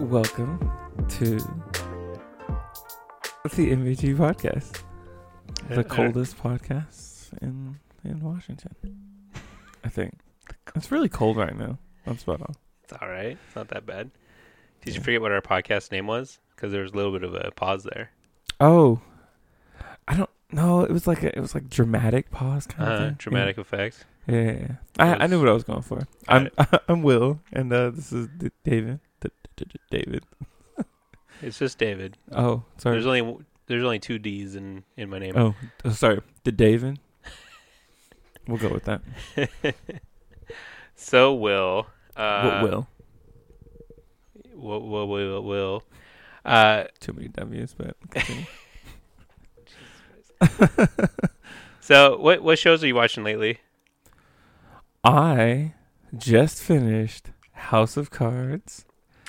Welcome to the MVG podcast, the coldest podcast in in Washington. I think it's really cold right now. That's about all. It's all right. It's not that bad. Did you forget what our podcast name was? Because there was a little bit of a pause there. Oh, I don't know. It was like a, it was like dramatic pause kind of Uh, thing. dramatic effect. Yeah, yeah, yeah. I I knew what I was going for. I'm I'm Will, and uh, this is D- David. David. It's just David. Oh, sorry. There's only there's only two D's in in my name. Oh, oh, sorry. The David. We'll go with that. so Will. Uh, What will? Will will will will. Uh, Too many W's, but so what what shows are you watching lately? I just finished House of Cards,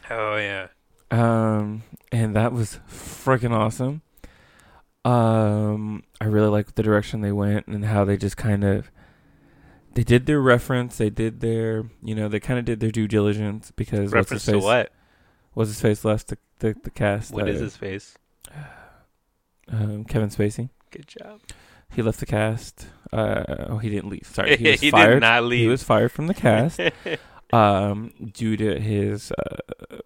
Oh yeah. um, and that was freaking awesome. Um, I really liked the direction they went and how they just kind of they did their reference, they did their you know they kind of did their due diligence because Reference to what? What's his face left the the, the cast? What uh, his face? Um, Kevin Spacey. Good job. He left the cast. Uh, oh, he didn't leave. Sorry, he was did fired. not leave. He was fired from the cast. um, due to his, uh,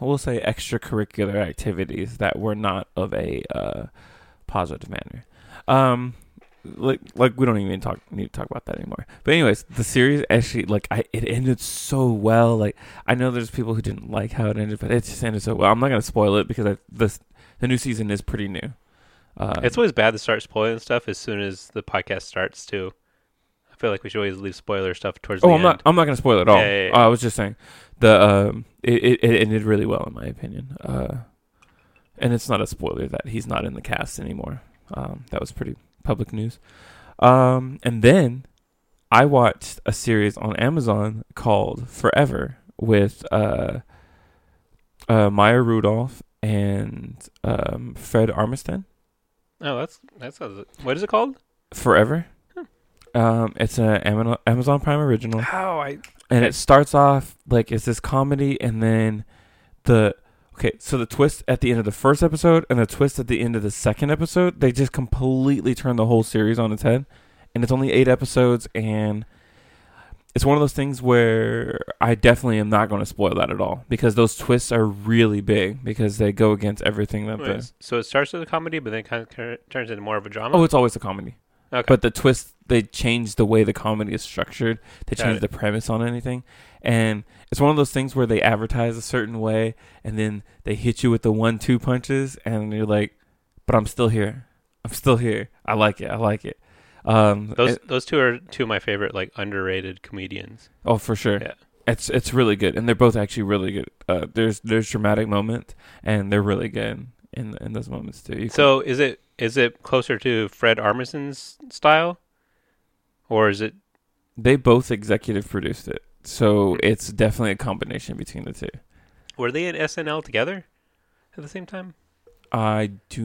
we'll say, extracurricular activities that were not of a uh, positive manner. Um, like, like we don't even talk need to talk about that anymore. But anyways, the series actually, like, I it ended so well. Like, I know there's people who didn't like how it ended, but it just ended so well. I'm not gonna spoil it because I, the new season is pretty new. Uh, It's always bad to start spoiling stuff as soon as the podcast starts too. I feel like we should always leave spoiler stuff towards Oh, the I'm end. not. I'm not going to spoil it at all. Yeah, yeah, yeah. Uh, I was just saying the um, it, it it ended really well in my opinion. Uh, and it's not a spoiler that he's not in the cast anymore. Um, that was pretty public news. Um, and then I watched a series on Amazon called Forever with uh, uh, Maya Rudolph and um, Fred Armisen. Oh, that's that sounds. What is it called? Forever. Um, it's a Amazon Amazon Prime original. How I and it starts off like it's this comedy and then the okay so the twist at the end of the first episode and the twist at the end of the second episode they just completely turn the whole series on its head and it's only eight episodes and it's one of those things where i definitely am not going to spoil that at all because those twists are really big because they go against everything that the so it starts with a comedy, but then kind of turns into more of a drama. oh it's always a comedy okay. but the twist they change the way the comedy is structured. They Got change it. the premise on anything. And it's one of those things where they advertise a certain way and then they hit you with the one two punches and you're like but i'm still here. I'm still here. I like it. I like it. Um those it- those two are two of my favorite like underrated comedians. oh for sure. Yeah. it's it's really good and they're both actually really good. Uh there's there's dramatic moments and they're really good in in those moments too. You can- So is it is it closer to Fred Armisen's style, or is it? they both executive produced it so it's definitely a combination between the two Were they at SNL together at the same time? I do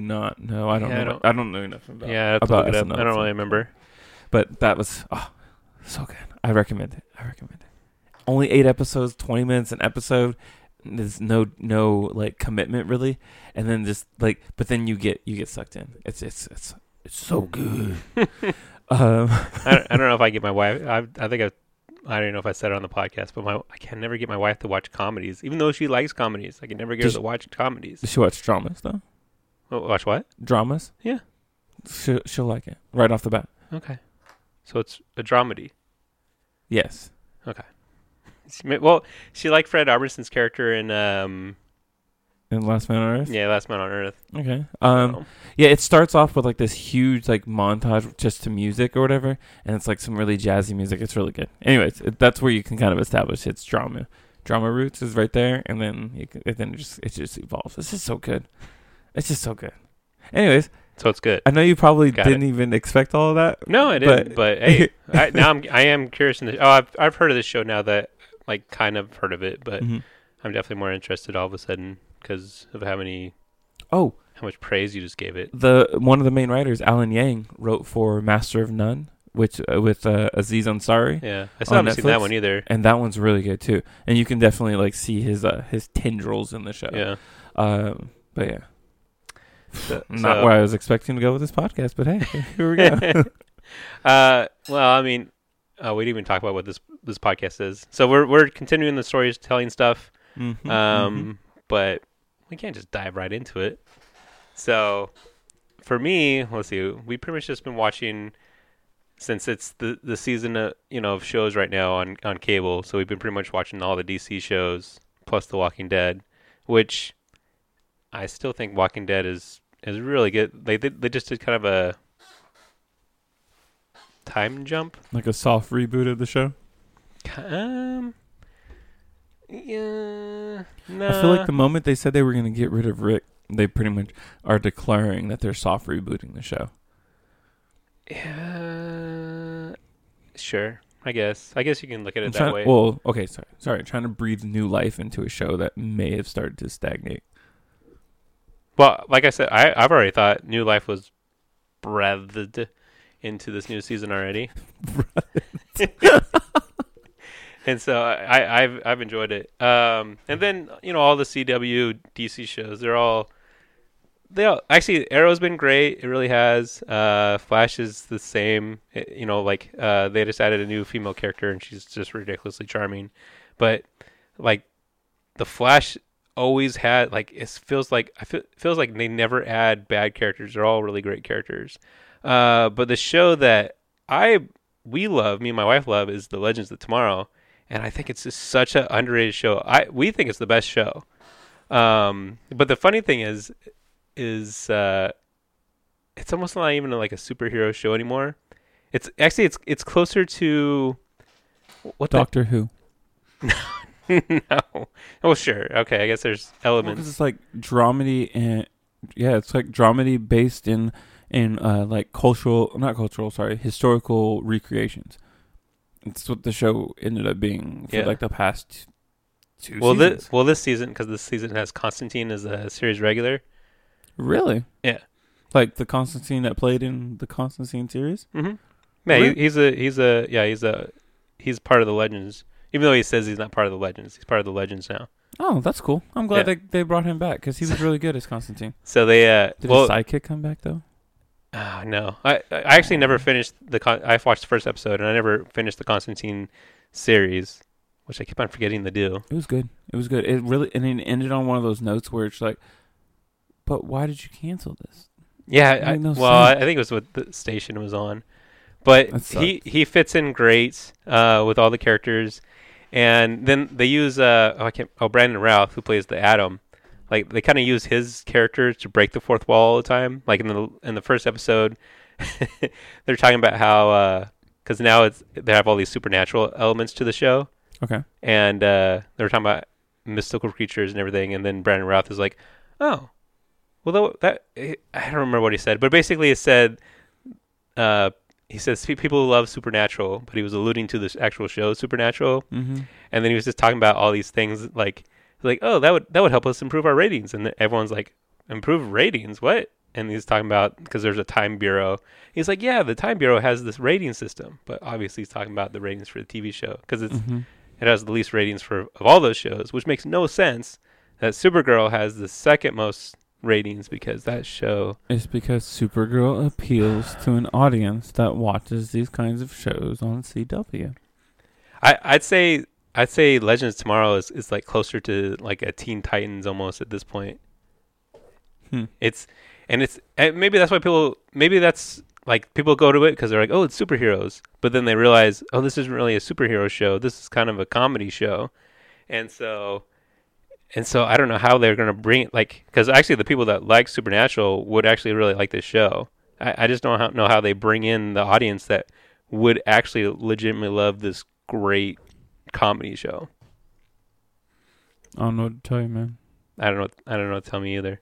not know. I don't Yeah, I know. don't- I don't know enough about. yeah, I about it up. SNL, I don't really remember. But that was oh, so good. I recommend it. I recommend it. Only eight episodes, twenty minutes an episode. There's no no like commitment really, and then just like, but then you get you get sucked in. It's it's it's it's so good. um, I, don't, I don't know if I get my wife. I I think I. I don't know if I said it on the podcast, but my I can never get my wife to watch comedies, even though she likes comedies. I can never get her Does- to watch comedies. Does she watch dramas though. Oh, watch what? Dramas. Yeah. She'll she'll like it right off the bat. Okay, so it's a dramedy. Yes. She ma- Well, she liked Fred Armisen's character in um In Last Man on Earth. yeah Last Man on Earth. Okay. Um. So, Yeah, it starts off with like this huge like montage just to music or whatever, and it's like some really jazzy music. It's really good. Anyways, it, that's where you can kind of establish its drama. Drama roots is right there, and then you can, and then it just it just evolves. It's just so good. It's just so good. Anyways, so it's good. I know you probably Got didn't even expect all of that. No, I didn't. But- But, hey, I, now I'm I am curious. In the, oh, I've I've heard of this show now that like kind of heard of it, but Mhm. I'm definitely more interested all of a sudden because of how many Oh, how much praise you just gave it. the one of the main writers, Alan Yang, wrote for Master of None, which uh, with uh, Aziz Ansari, Yeah, I still haven't seen that one either. and that one's really good too. And you can definitely like see his uh, his tendrils in the show. Yeah, Um, but yeah, So- not so- where I was expecting to go with this podcast. But hey, here we go. uh, well, I mean, uh, we didn't even talk about what this this podcast is. So we're we're continuing the storytelling stuff, Mhm, um, but we can't just dive right into it. So for me, let's see, we pretty much just been watching since it's the the season of, you know of shows right now on on cable. So we've been pretty much watching all the DC shows plus The Walking Dead, which I still think Walking Dead is is really good. They did, they just did kind of a time jump. like a soft reboot of the show. Um. Yeah. No. I feel like the moment they said they were going to get rid of Rick, they pretty much are declaring that they're soft rebooting the show. Yeah. Sure. I guess. I guess you can look at it I'm that trying- way. Well, okay, sorry, sorry, trying to breathe new life into a show that may have started to stagnate. Well, like I said, I I've already thought New Life was breathed into this new season already. and so I, I've I've enjoyed it. Um, and then you know all the CW DC shows, they're all they all actually Arrow's been great. It really has. Uh, Flash is the same. It- you know, like uh, they just added a new female character, and she's just ridiculously charming. But like the Flash always had like it feels like I feel feels like they never add bad characters. They're all really great characters. Uh, but the show that I we love, me and my wife love, is the Legends of Tomorrow, and I think it's just such an underrated show. I we think it's the best show. Um, but the funny thing is, is uh, it's almost not even like a superhero show anymore. It's actually it's it's closer to what the Doctor Who. no. Oh, sure. Okay, I guess there's elements. it's like dramedy and yeah, it's like dramedy based in in uh like cultural, not cultural, sorry, historical recreations. It's what the show ended up being for Yeah. like the past two well, seasons. this well this season because this season has Constantine as a series regular. really? Yeah. Like the Constantine that played in the Constantine series? Mm-hmm. Yeah, Really? he's a he's a yeah he's a he's part of the Legends. Even though he says he's not part of the Legends, he's part of the Legends now. Oh, that's cool. I'm glad Yeah. they they brought him back because he was really good as Constantine. So they uh Did well his sidekick come back though? Ah, no I I actually never finished the con- I watched the first episode and I never finished the Constantine series, which I keep on forgetting to do. It was good. It was good. It really and it ended on one of those notes where it's like, but why did you cancel this? Yeah, I, no well, I. I think it was what the station was on, but he he fits in great uh, with all the characters, and then they use uh oh I can't oh Brandon Routh who plays the Atom, like they kind of use his character to break the fourth wall all the time. Like in the in the first episode, they're talking about how because now it's they have all these supernatural elements to the show, Okay. and uh, they were talking about mystical creatures and everything. And then Brandon Routh is like, "Oh, well, that, that I don't remember what he said, but basically it said, uh, he says people love Supernatural, but he was alluding to this actual show Supernatural, Mm-hmm. and then he was just talking about all these things like, like, oh, that would that would help us improve our ratings, and everyone's like, improve ratings, what? And he's talking about because there's a Time Bureau. He's like, yeah, the Time Bureau has this rating system, but obviously he's talking about the ratings for the TV show because it's Mm-hmm. it has the least ratings for of all those shows, which makes no sense. That Supergirl has the second most ratings because that show. It's because Supergirl appeals to an audience that watches these kinds of shows on CW. I I'd say I'd say Legends Tomorrow is, is like closer to like a Teen Titans almost at this point. Hmm. It's and it's and maybe that's why people maybe that's like people go to it because they're like oh it's superheroes, but then they realize oh this isn't really a superhero show. This is kind of a comedy show, and so and so I don't know how they're gonna bring it like because actually the people that like Supernatural would actually really like this show. I, I just don't know how they bring in the audience that would actually legitimately love this great comedy show. I don't know what to tell you, man. I don't know. I don't know what to tell me either.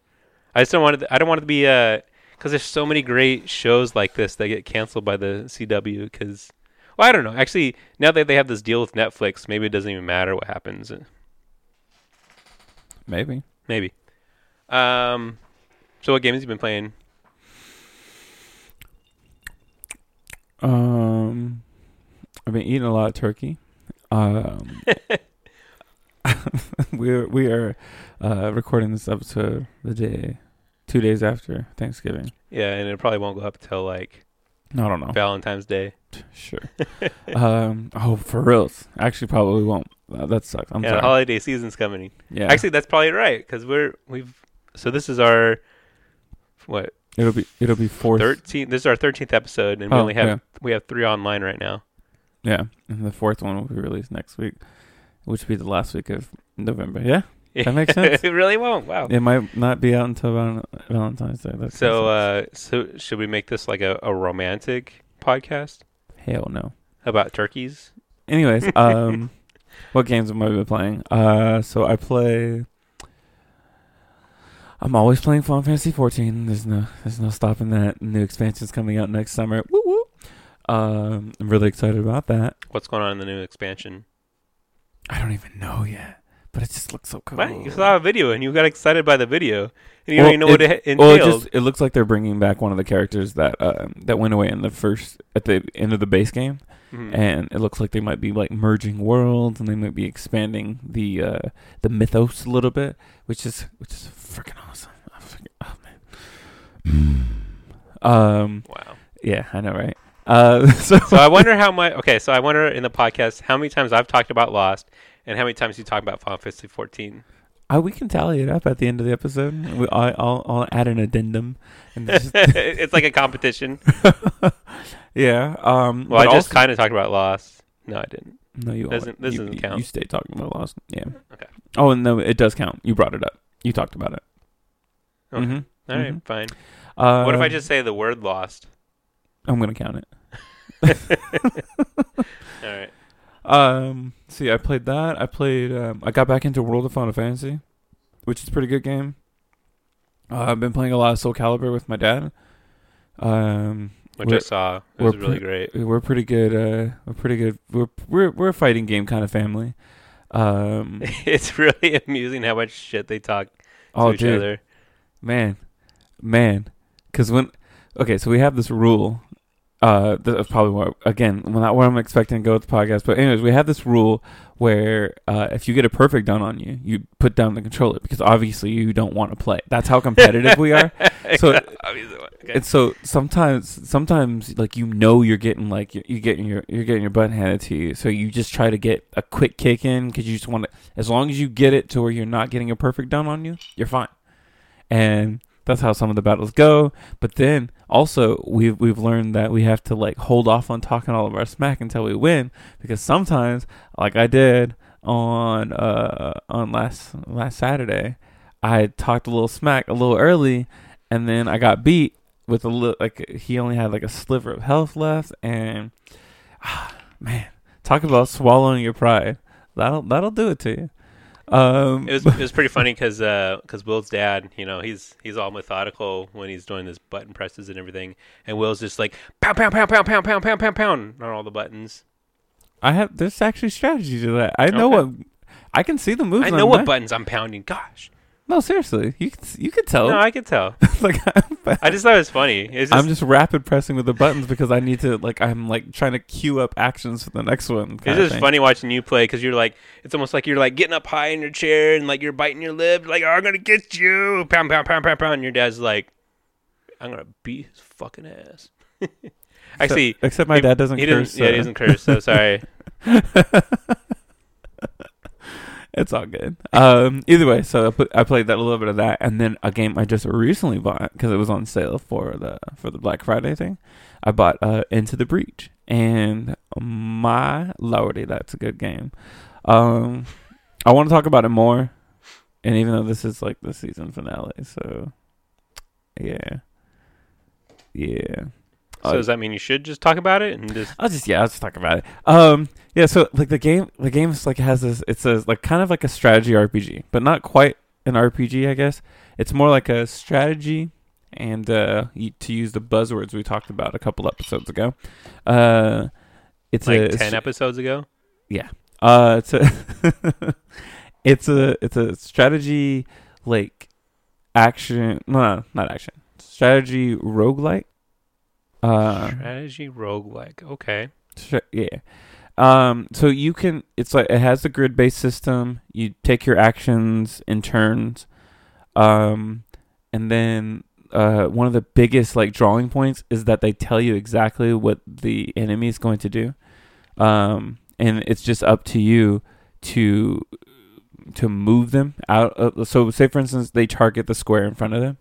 I just don't want it. I don't want it to be uh because there's so many great shows like this that get canceled by the CW. Because well, I don't know. Actually, now that they have this deal with Netflix, maybe it doesn't even matter what happens. Maybe. Maybe. Um. So what games have you been playing? Um, I've been eating a lot of turkey. Um, we're we are uh, recording this episode the day, two days after Thanksgiving. Yeah, and it probably won't go up until like I don't know. Valentine's Day. Sure. um. Oh, for reals. Actually, probably won't. Uh, that sucks. I'm yeah, sorry. holiday season's coming. yeah. Actually, that's probably right because we're we've. So this is our what it'll be it'll be fourth. thirteen. This is our thirteenth episode, and we Oh, only have yeah. we have three online right now. Yeah, and the fourth one will be released next week, which will be the last week of November. Yeah, That makes sense. it really won't. Wow. it might not be out until val- Valentine's Day. That's So, uh, so should we make this like a, a romantic podcast hell no. about turkeys? Anyways, um, what games have I been playing? Uh, so I play. I'm always playing Final Fantasy 14. There's no, there's no stopping that. New expansion's coming out next summer. Woo woo. Um, I'm really excited about that. What's going on in the new expansion? I don't even know yet, but it just looks so cool. What? You saw a video and you got excited by the video, and you Well, don't even know what it- it Well, it entails. just it looks like they're bringing back one of the characters that um, that went away in the first at the end of the base game, Mhm. and it looks like they might be like merging worlds and they might be expanding the uh, the mythos a little bit, which is which is freaking awesome. Freaking- Oh man. um. wow. Yeah, I know, right? Uh. So, So I wonder how much. Okay, so I wonder in the podcast how many times I've talked about Lost, and how many times you talk about Final Fantasy 14. uh, we can tally it up at the end of the episode. We, I, I'll I'll add an addendum. And just, it's like a competition. yeah. Um. Well, I just also- kind of talked about Lost. No, I didn't. No, you Doesn't- this you, doesn't you- count. You stay talking about Lost. Yeah. Okay. Oh, and no, it does count. You brought it up. You talked about it. Okay. Mhm. All right, Mhm. fine. Uh, what if I just say the word Lost? I'm gonna count it. All right. Um. See, I played that. I played. Um, I got back into World of Final Fantasy, which is a pretty good game. Uh, I've been playing a lot of Soul Calibur with my dad. Um, Which I saw. It was really pre- great. we're pretty good. Uh, we're pretty good. We're we're we're a fighting game kind of family. Um. it's really amusing how much shit they talk to oh, each dude. other. man, man, because when okay, so we have this rule. Uh, that's probably what again, not what I'm expecting to go with the podcast, but anyways, we have this rule where uh, if you get a perfect done on you, you put down the controller because obviously you don't want to play. That's how competitive we are. So- okay. And so sometimes, sometimes like you know you're getting like you're, you're getting your you're getting your butt handed to you, so you just try to get a quick kick in because you just want to. As long as you get it to where you're not getting a perfect done on you, you're fine. And that's how some of the battles go. But then also we've we've learned that we have to like hold off on talking all of our smack until we win because sometimes, like I did on uh on last last Saturday, I talked a little smack a little early, and then I got beat with a little like he only had like a sliver of health left, and ah, man, talk about swallowing your pride. That'll that'll do it to you. Um, It was it was pretty funny because because Will's dad, you know, he's he's all methodical when he's doing his button presses and everything, and Will's just like pound pound pound pound pound pound pound pound pound on all the buttons. I have there's actually strategy to that. I know Okay. what I can see the moves. I know what buttons I'm pounding. Gosh, No, seriously, you could you could tell. no, I could tell. like I just thought it was funny. It's just, I'm just rapid pressing with the buttons because I need to like I'm like trying to queue up actions for the next one. It's just funny watching you play because you're like, it's almost like you're like getting up high in your chair and like you're biting your lip, like I'm gonna get you, pound, pound, pound, pound, pound. And your dad's like, I'm gonna beat his fucking ass. Actually, except, except my he- dad doesn't he curse. doesn't. Yeah, he doesn't curse. So sorry. it's all good. Um, either way, so I, put, I played that a little bit of that, and then a game I just recently bought because it was on sale for the for the Black Friday thing. I bought uh, Into the Breach, and my lordy, that's a good game. Um, I want to talk about it more, and even though this is like the season finale, so yeah, yeah. So Uh, does that mean you should just talk about it and just? I'll just yeah, I'll just talk about it. Um, yeah, so like the game, the game's like has this. It's a like kind of like a strategy RPG, but not quite an RPG, I guess. It's more like a strategy, and uh, to use the buzzwords we talked about a couple episodes ago, uh, it's like a ten episodes ago. Yeah. Uh, it's a it's a it's a strategy like action. No, no, not action. Strategy roguelike. Uh, Strategy roguelike. Okay. Sure, yeah. Um, so you can. It's like it has the grid based system. You take your actions in turns, um, and then uh, one of the biggest like drawing points is that they tell you exactly what the enemy is going to do, um, and it's just up to you to to move them out. Of, so, say for instance, they target the square in front of them.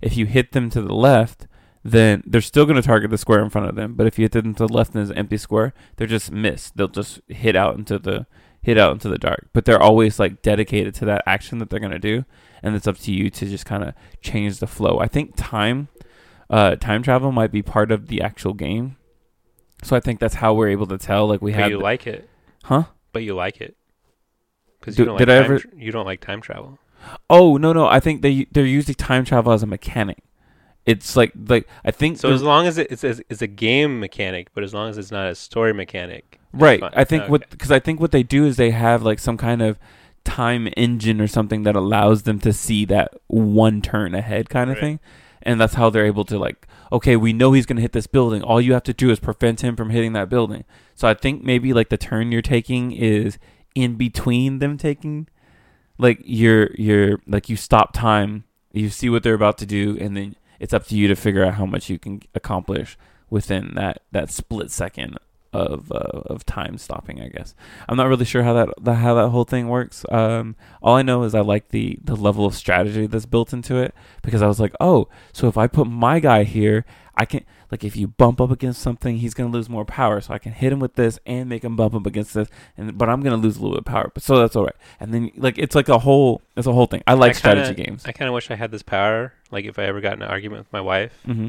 If you hit them to the left, then they're still going to target the square in front of them. But if you hit them to the left and there's an empty square, they're just missed. They'll just hit out into the hit out into the dark. But they're always like dedicated to that action that they're going to do, and it's up to you to just kind of change the flow. I think time uh, time travel might be part of the actual game. So I think that's how we're able to tell. Like we But had, you like it. huh? But you like it. Because you don't did like I ever- tr- you don't like time travel. Oh no no, I think they they're using time travel as a mechanic. It's like like I think So as long as it, it's a, it's a game mechanic, but as long as it's not a story mechanic, Right. fine. I think Okay. what because I think what they do is they have like some kind of time engine or something that allows them to see that one turn ahead kind of Right. thing, and that's how they're able to like okay we know he's gonna hit this building. All you have to do is prevent him from hitting that building. So I think maybe like the turn you're taking is in between them taking like you're you're like you stop time you see what they're about to do and then it's up to you to figure out how much you can accomplish within that that split second of uh, of time stopping i guess. I'm not really sure how that the, how that whole thing works. Um all i know is i like the the level of strategy that's built into it because i was like oh so if i put my guy here i can like if you bump up against something he's going to lose more power so i can hit him with this and make him bump up against this and but i'm going to lose a little bit of power but so that's all right. And then like it's like a whole it's a whole thing. I like I kinda- strategy games. I kind of wish I had this power. Like if I ever got in an argument with my wife, hmm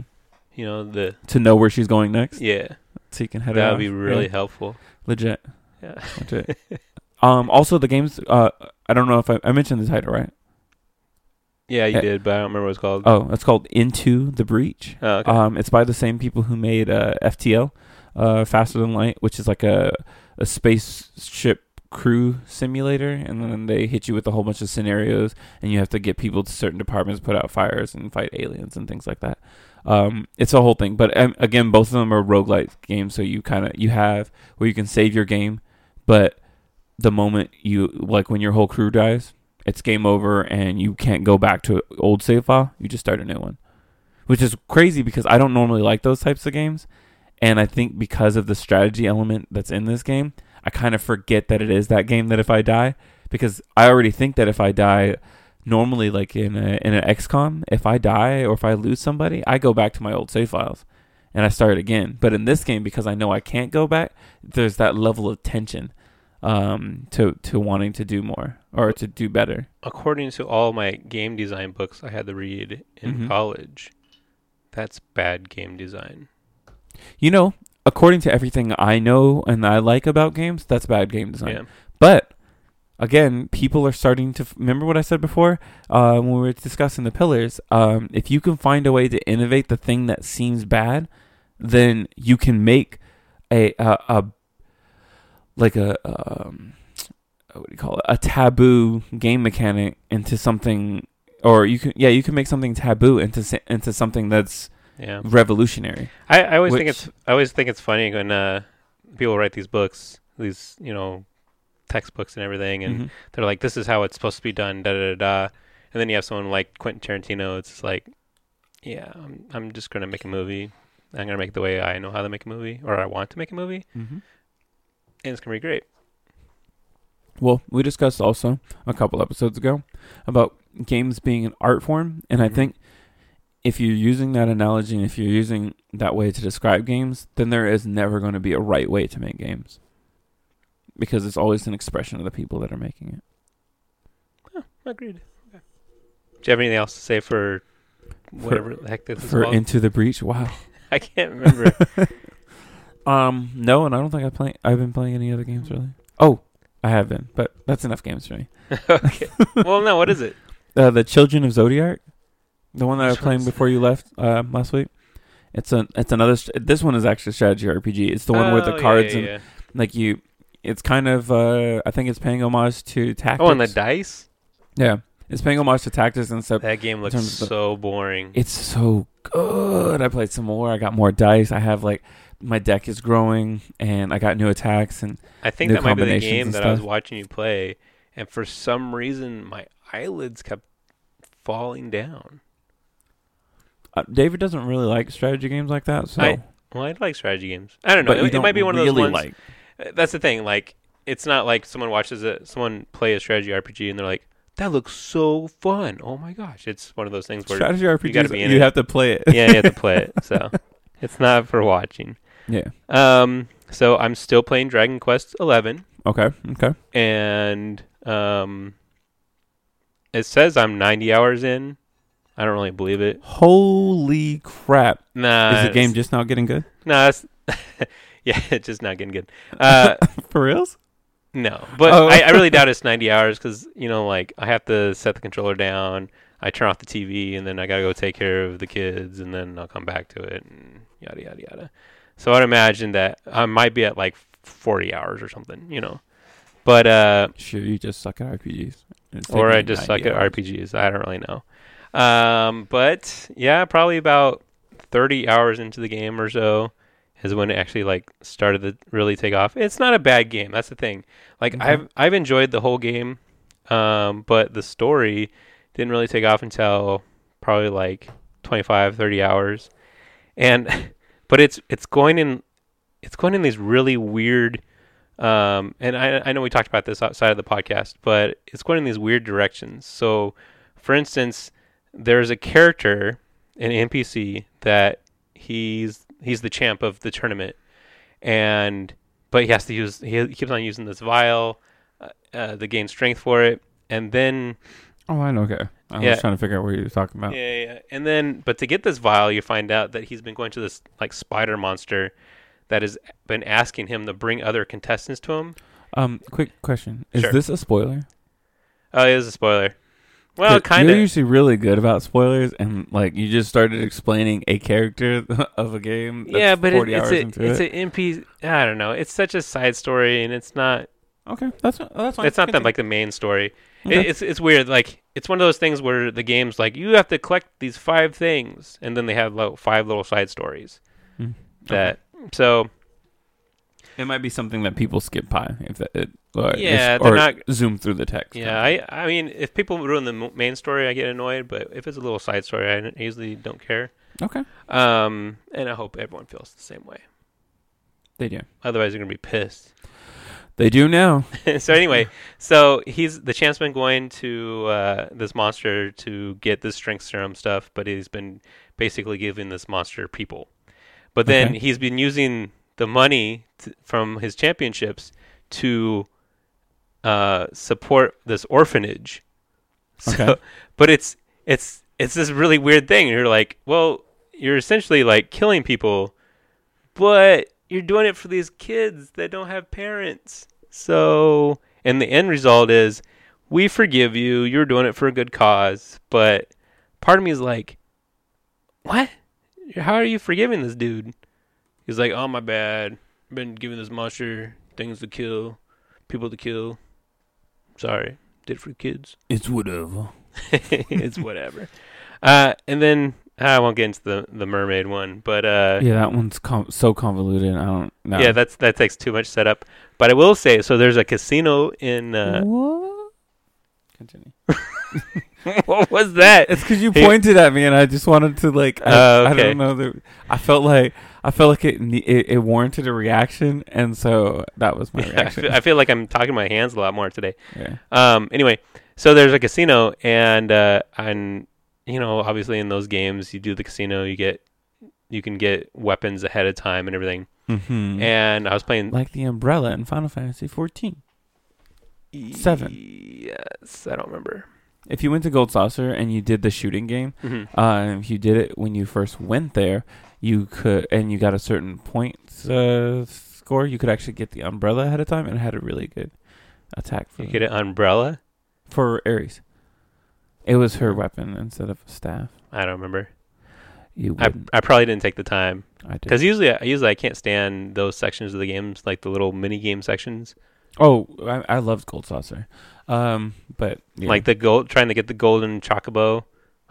you know, the to know where she's going next? Yeah, so you can head that would be really Yeah. helpful. legit. Yeah. legit. Um also the games uh i don't know if i, I mentioned the title right Yeah, you Eh. did, but I don't remember what it's called. oh it's called into the breach Oh, okay. Um, it's by the same people who made uh, FTL, uh, Faster Than Light, which is like a a spaceship crew simulator, and then they hit you with a whole bunch of scenarios, and you have to get people to certain departments, put out fires, and fight aliens and things like that. Um, it's a whole thing, but um, again, both of them are roguelike games, so you kind of you have where you can save your game, but the moment you like when your whole crew dies, it's game over, and you can't go back to old save file. You just start a new one which is crazy because I don't normally like those types of games. And I think because of the strategy element that's in this game, I kind of forget that it is that game that if I die, because I already think that if I die, normally like in a, in an XCOM, if I die or if I lose somebody, I go back to my old save files and I start again. But in this game, because I know I can't go back, there's that level of tension um, to to wanting to do more or to do better. According to all my game design books I had to read in Mhm. college, that's bad game design. You know, according to everything I know and I like about games, that's bad game design. Yeah. But again, people are starting to f- remember what I said before uh, when we were discussing the pillars. Um, if you can find a way to innovate the thing that seems bad, then you can make a a, a like a um, what do you call it? A taboo game mechanic into something, or you can yeah, you can make something taboo into into something that's Yeah. revolutionary. I, I always think it's I always think it's funny when uh, people write these books, these you know textbooks and everything, and Mhm. they're like, "This is how it's supposed to be done." Da da da da. And then you have someone like Quentin Tarantino. It's like, yeah, I'm I'm just gonna make a movie. I'm gonna make it the way I know how to make a movie, or I want to make a movie, Mhm. and it's gonna be great. Well, we discussed also a couple episodes ago about games being an art form, and I Mhm. think if you're using that analogy and if you're using that way to describe games, then there is never going to be a right way to make games because it's always an expression of the people that are making it. Agreed. Okay. Do you have anything else to say for whatever the heck this is For called? Into the Breach, wow. I can't remember. Um, no, and I don't think I play. I've been playing any other games really. Oh, I have been, but that's enough games for me. okay. Well, no. What is it? Uh, the Children of Zodiarcs, the one that I was playing before you left uh, last week. It's a it's another. st- This one is actually a strategy RPG. It's the one where Oh, the yeah, cards yeah, and yeah. like you. It's kind of. uh I think it's paying homage to tactics. Oh, and the dice. yeah, It's paying homage to Tactics and stuff. That game looks of the- so boring. It's so good. I played some more. I got more dice. I have like my deck is growing, and I got new attacks. And I think new that might be the game that I was watching you play, and for some reason my eyelids kept falling down. uh, David doesn't really like strategy games like that. So, I- Well, I like strategy games. I don't know. It, it don't might be one of those ones. like. Uh, That's the thing. Like, it's not like someone watches it, someone play a strategy RPG, and they're like, "That looks so fun! Oh my gosh!" It's one of those things where strategy RPGs. gotta You, be in it. have to play it. yeah, you have to play it. So it's not for watching. Yeah. Um, so I'm still playing Dragon Quest Eleven, Okay. Okay. and um, it says I'm 90 hours in. I don't really believe it. Holy crap! Nah, Is the game just not getting good? Nah, it's, yeah, it's just not getting good. Uh, For reals? no, but Oh. I, I really doubt it's 90 hours because you know, like I have to set the controller down. I turn off the TV, and then I gotta go take care of the kids, and then I'll come back to it, and yada yada yada. So I'd imagine that I might be at like 40 hours or something, you know. But uh, Sure, you just suck at RPGs. Or I just 90 suck at. RPGs. I don't really know. Um, but yeah, probably about 30 hours into the game or so is when it actually like started to really take off. It's not a bad game. That's the thing. Like Okay. I've I've enjoyed the whole game, um, but the story didn't really take off until probably like 25, 30 hours, and but it's it's going in it's going in these really weird. Um, and I, I know we talked about this outside of the podcast, but it's going in these weird directions. So, for instance, there's a character, an NPC that he's he's the champ of the tournament, and but he has to use he, keeps on using this vial uh, uh, to gain strength for it, and then Oh, I know. Okay. I Yeah. was trying to figure out what you were talking about. yeah, yeah. And then, but to get this vial, you find out that he's been going to this like spider monster that has been asking him to bring other contestants to him. Um, quick question: Is Sure. this a spoiler? Oh, it is a spoiler. Well, You're- kind You're of. usually really good about spoilers, and like you just started explaining a character of a game. That's Yeah, but it, it's a it's it. an MP. I don't know. It's such a side story, and it's not. okay. That's that's fine. It's not that like the main story. It, it's it's weird. Like it's one of those things where the game's like you have to collect these five things, and then they have like, five little side stories. Mm. That so it might be something that people skip by if that it, or Yeah, if- they're or not- zoom through the text. yeah. I I mean, if people ruin the main story, I get annoyed. But if it's a little side story, I usually don't care. Okay. Um, and I hope everyone feels the same way. They do. Otherwise, they're gonna be pissed. They do now. so anyway, so he's the champ's been going to uh, this monster to get this strength serum stuff, but he's been basically giving this monster people. But then Okay. he's been using the money t- from his championships to uh, support this orphanage. So, Okay. but it's it's it's this really weird thing. You're like, well, you're essentially like killing people, but you're doing it for these kids that don't have parents. So, and the end result is, we forgive you. You're doing it for a good cause. But part of me is like, what? How are you forgiving this dude? He's like, oh my bad. I've Been giving this monster things to kill, people to kill. Sorry, did it for kids. It's whatever. it's whatever. Uh, and then I won't get into the the mermaid one, but uh, Yeah, that one's com- so convoluted. I don't know. yeah, that's that takes too much setup. But I will say, so there's a casino in. Uh, what? Continue. what was that? It's because you Hey- pointed at me, and I just wanted to like. I, Oh, I don't know. The, I felt like I felt like it, ne- it it warranted a reaction, and so that was my I reaction. feel, I feel like I'm talking my hands a lot more today. yeah. Um, anyway, so there's a casino, and uh, and you know, obviously in those games, you do the casino, you get you can get weapons ahead of time and everything. Mm-hmm. And I was playing like the umbrella in Final Fantasy 14. seven. Yes, I don't remember. If you went to Gold Saucer and you did the shooting game, hmm uh, if you did it when you first went there, you could, and you got a certain points uh, score, you could actually get the umbrella ahead of time, and it had a really good attack for You get an umbrella. for Aeris. It was her weapon instead of a staff. I don't remember. You I. I probably didn't take the time I, did. because usually I- usually I can't stand those sections of the games like the little mini game sections. Oh, I, I loved Gold Saucer. Um, but yeah. Like the gold, trying to get the golden chocobo.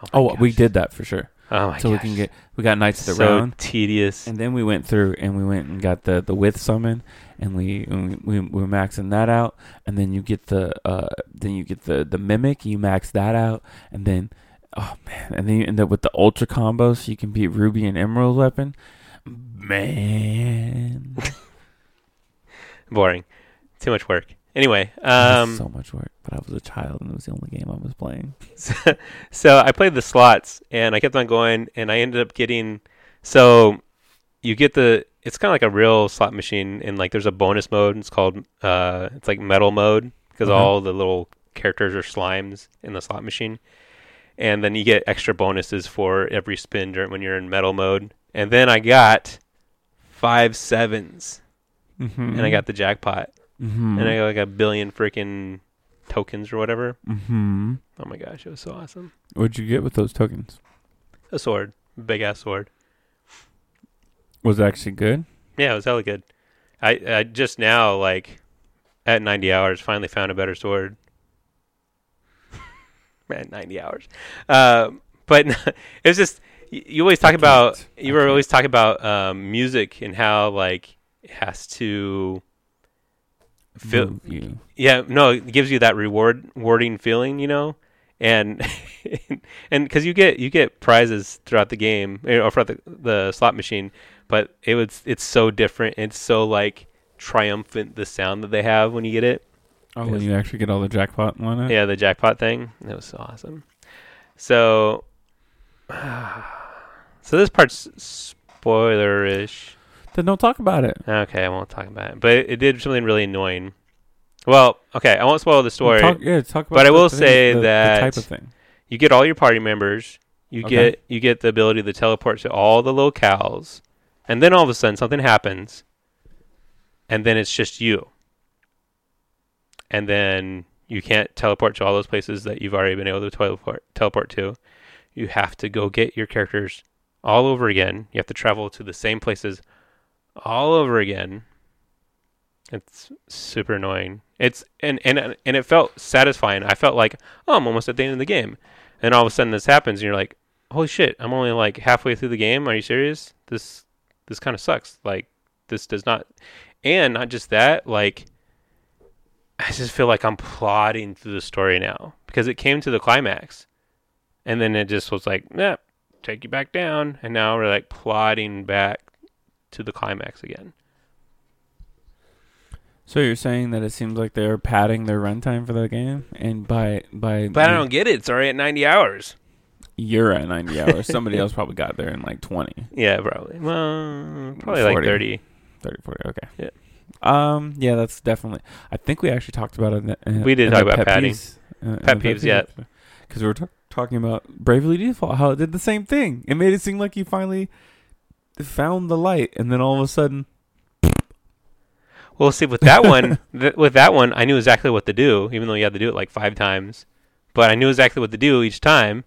my oh, we did that for sure. Oh my god. so we can get we got Knights of the so Round, tedious. and then we went through and we went and got the the with summon, and we and we, we were maxing that out, and then you get the uh then you get the the mimic, you max that out, and then oh man, and then you end up with the ultra combo, so you can beat Ruby and Emerald weapon. Man, Boring. Too much work. Anyway, um, so much work, but I was a child and it was the only game I was playing. so I played the slots and I kept on going and I ended up getting so you get the it's kind of like a real slot machine and like there's a bonus mode it's called uh it's like metal mode because all the little characters are slimes in the slot machine and then you get extra bonuses for every spin during when you're in metal mode and then I got five sevens Mm-hmm. and I got the jackpot mm-hmm. and I got like a billion freaking tokens or whatever mm-hmm. oh my gosh it was so awesome What'd you get with those tokens? a sword big ass sword Was actually good? Yeah, it was hella good. I, I just now, like, at 90 hours, finally found a better sword. Man, 90 hours. Um, but it was just, you always talk about, you were always talking about um, music and how, like, it has to feel, Move you. yeah, no, it gives you that reward, rewarding feeling, you know? And and because you get you get prizes throughout the game eh, or throughout the, the slot machine, but it was it's so different. It's so like triumphant the sound that they have when you get it. Oh, when you actually get all the jackpot on it? Yeah, the jackpot thing. It was so awesome. So, so this part's spoilerish. Then don't talk about it. Okay, I won't talk about it. But it, it did something really annoying. Well, okay, I won't spoil the story. Talk, yeah, talk about But I will the thing- say the- the that- type of thing. you get all your party members. You Okay. get you get the ability to teleport to all the locales, and then all of a sudden something happens, and then it's just you. And then you can't teleport to all those places that you've already been able to teleport teleport to. You have to go get your characters all over again. You have to travel to the same places all over again. It's super annoying. It's and and and it felt satisfying. I felt like, oh, I'm almost at the end of the game, and all of a sudden this happens, and you're like, holy shit, I'm only like halfway through the game. Are you serious? This this kind of sucks. Like this does not, and not just that, like I just feel like I'm plodding through the story now because it came to the climax, and then it just was like, nah, take you back down, and now we're like plodding back to the climax again. So you're saying that it seems like they're padding their runtime for the game, and by by But I don't get it. It's already at 90 hours. you're at 90 hours. Somebody else probably got there in like 20, Yeah, probably. Well, probably like 40. 30. 30, 40. Okay. Yeah. Um. Yeah, that's definitely. I think we actually talked about it. In the, in, We did talk about padding. uh, Pet peeves, yeah. Because we were ta- talking about Bravely Default, how it did the same thing. It made it seem like you finally found the light, and then all of a sudden, Well, see, with that one, th- with that one, I knew exactly what to do, even though you had to do it like five times. But I knew exactly what to do each time,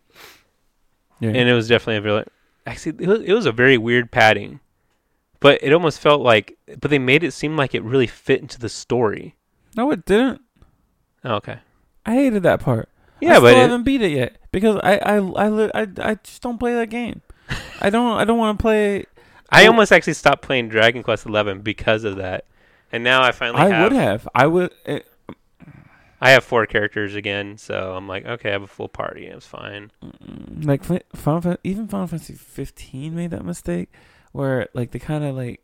yeah. and it was definitely a very, actually, it was, it was a very weird padding. But it almost felt like, but they made it seem like it really fit into the story. no, it didn't. Oh, okay. I hated that part. Yeah, I but still it, haven't beat it yet because I I I I, I just don't play that game. I don't I don't want to play. I almost actually stopped playing Dragon Quest Eleven because of that, and now I finally I have. would have. I would. It, I have four characters again, so I'm like, okay, I have a full party. It's fine. like Fi- Final even Final Fantasy 15 made that mistake where like they kind of like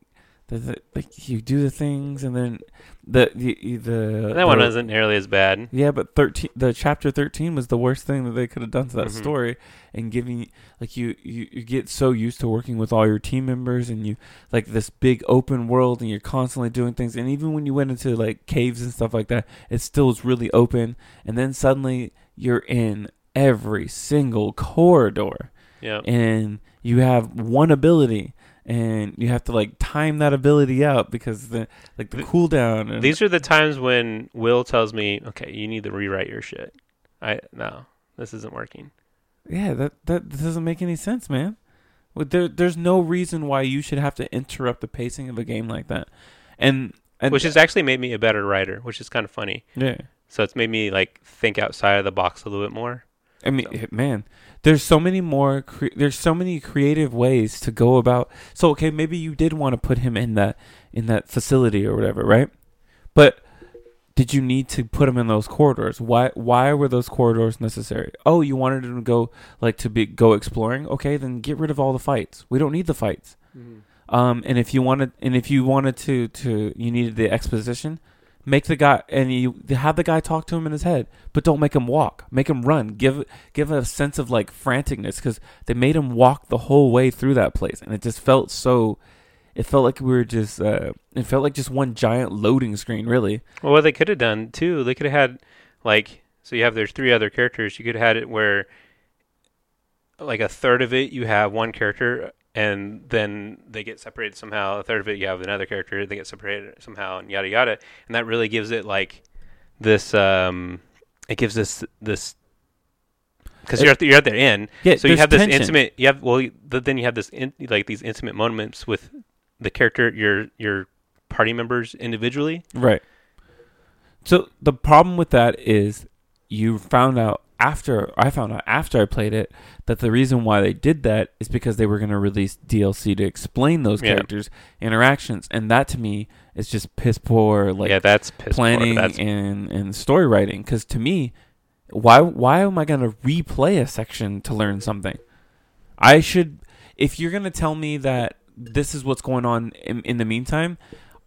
the, the like you do the things and then the the the That one the- isn't nearly as bad. Yeah, but thirteen, the chapter thirteen was the worst thing that they could have done to that Mhm. story, and giving like you, you you get so used to working with all your team members, and you like this big open world, and you're constantly doing things, and even when you went into like caves and stuff like that, it still was really open, and then suddenly you're in every single corridor, Yeah. and you have one ability. And you have to like time that ability out because the like the Th- cooldown. And, These are the times when Will tells me, "Okay, you need to rewrite your shit." I no, this isn't working. Yeah, that that doesn't make any sense, man. There, there's no reason why you should have to interrupt the pacing of a game like that. And and which has actually made me a better writer, which is kind of funny. yeah. So it's made me like think outside of the box a little bit more. I mean, So- man, there's so many more. Cre- there's so many creative ways to go about. So okay, maybe you did want to put him in that in that facility or whatever, right? But did you need to put him in those corridors? Why why were those corridors necessary? Oh, you wanted him to go like to be go exploring. Okay, then get rid of all the fights. We don't need the fights. Um, and if you wanted, and if you wanted to, to you needed the exposition, make the guy and you have the guy talk to him in his head, but don't make him walk. Make him run. Give give a sense of like franticness because they made him walk the whole way through that place, and it just felt so. It felt like we were just. Uh, it felt like just one giant loading screen, really. Well, what they could have done too, they could have had like so you have there's three other characters. You could have had it where like a third of it you have one character and then they get separated somehow. A third of it you have another character, they get separated somehow and yada yada. And that really gives it like this um it gives this this because you're at the, you're at the end, Yeah. so you have this tension. intimate. You have well, then you have this in, like these intimate moments with the character, your your party members individually. Right. So the problem with that is you found out after I found out after I played it that the reason why they did that is because they were going to release DLC to explain those Yeah. characters' interactions, and that to me is just piss poor like yeah, that's piss poor. planning That's and and story writing. Because to me, why why am I going to replay a section to learn something? I should if you're going to tell me that this is what's going on in, in the meantime,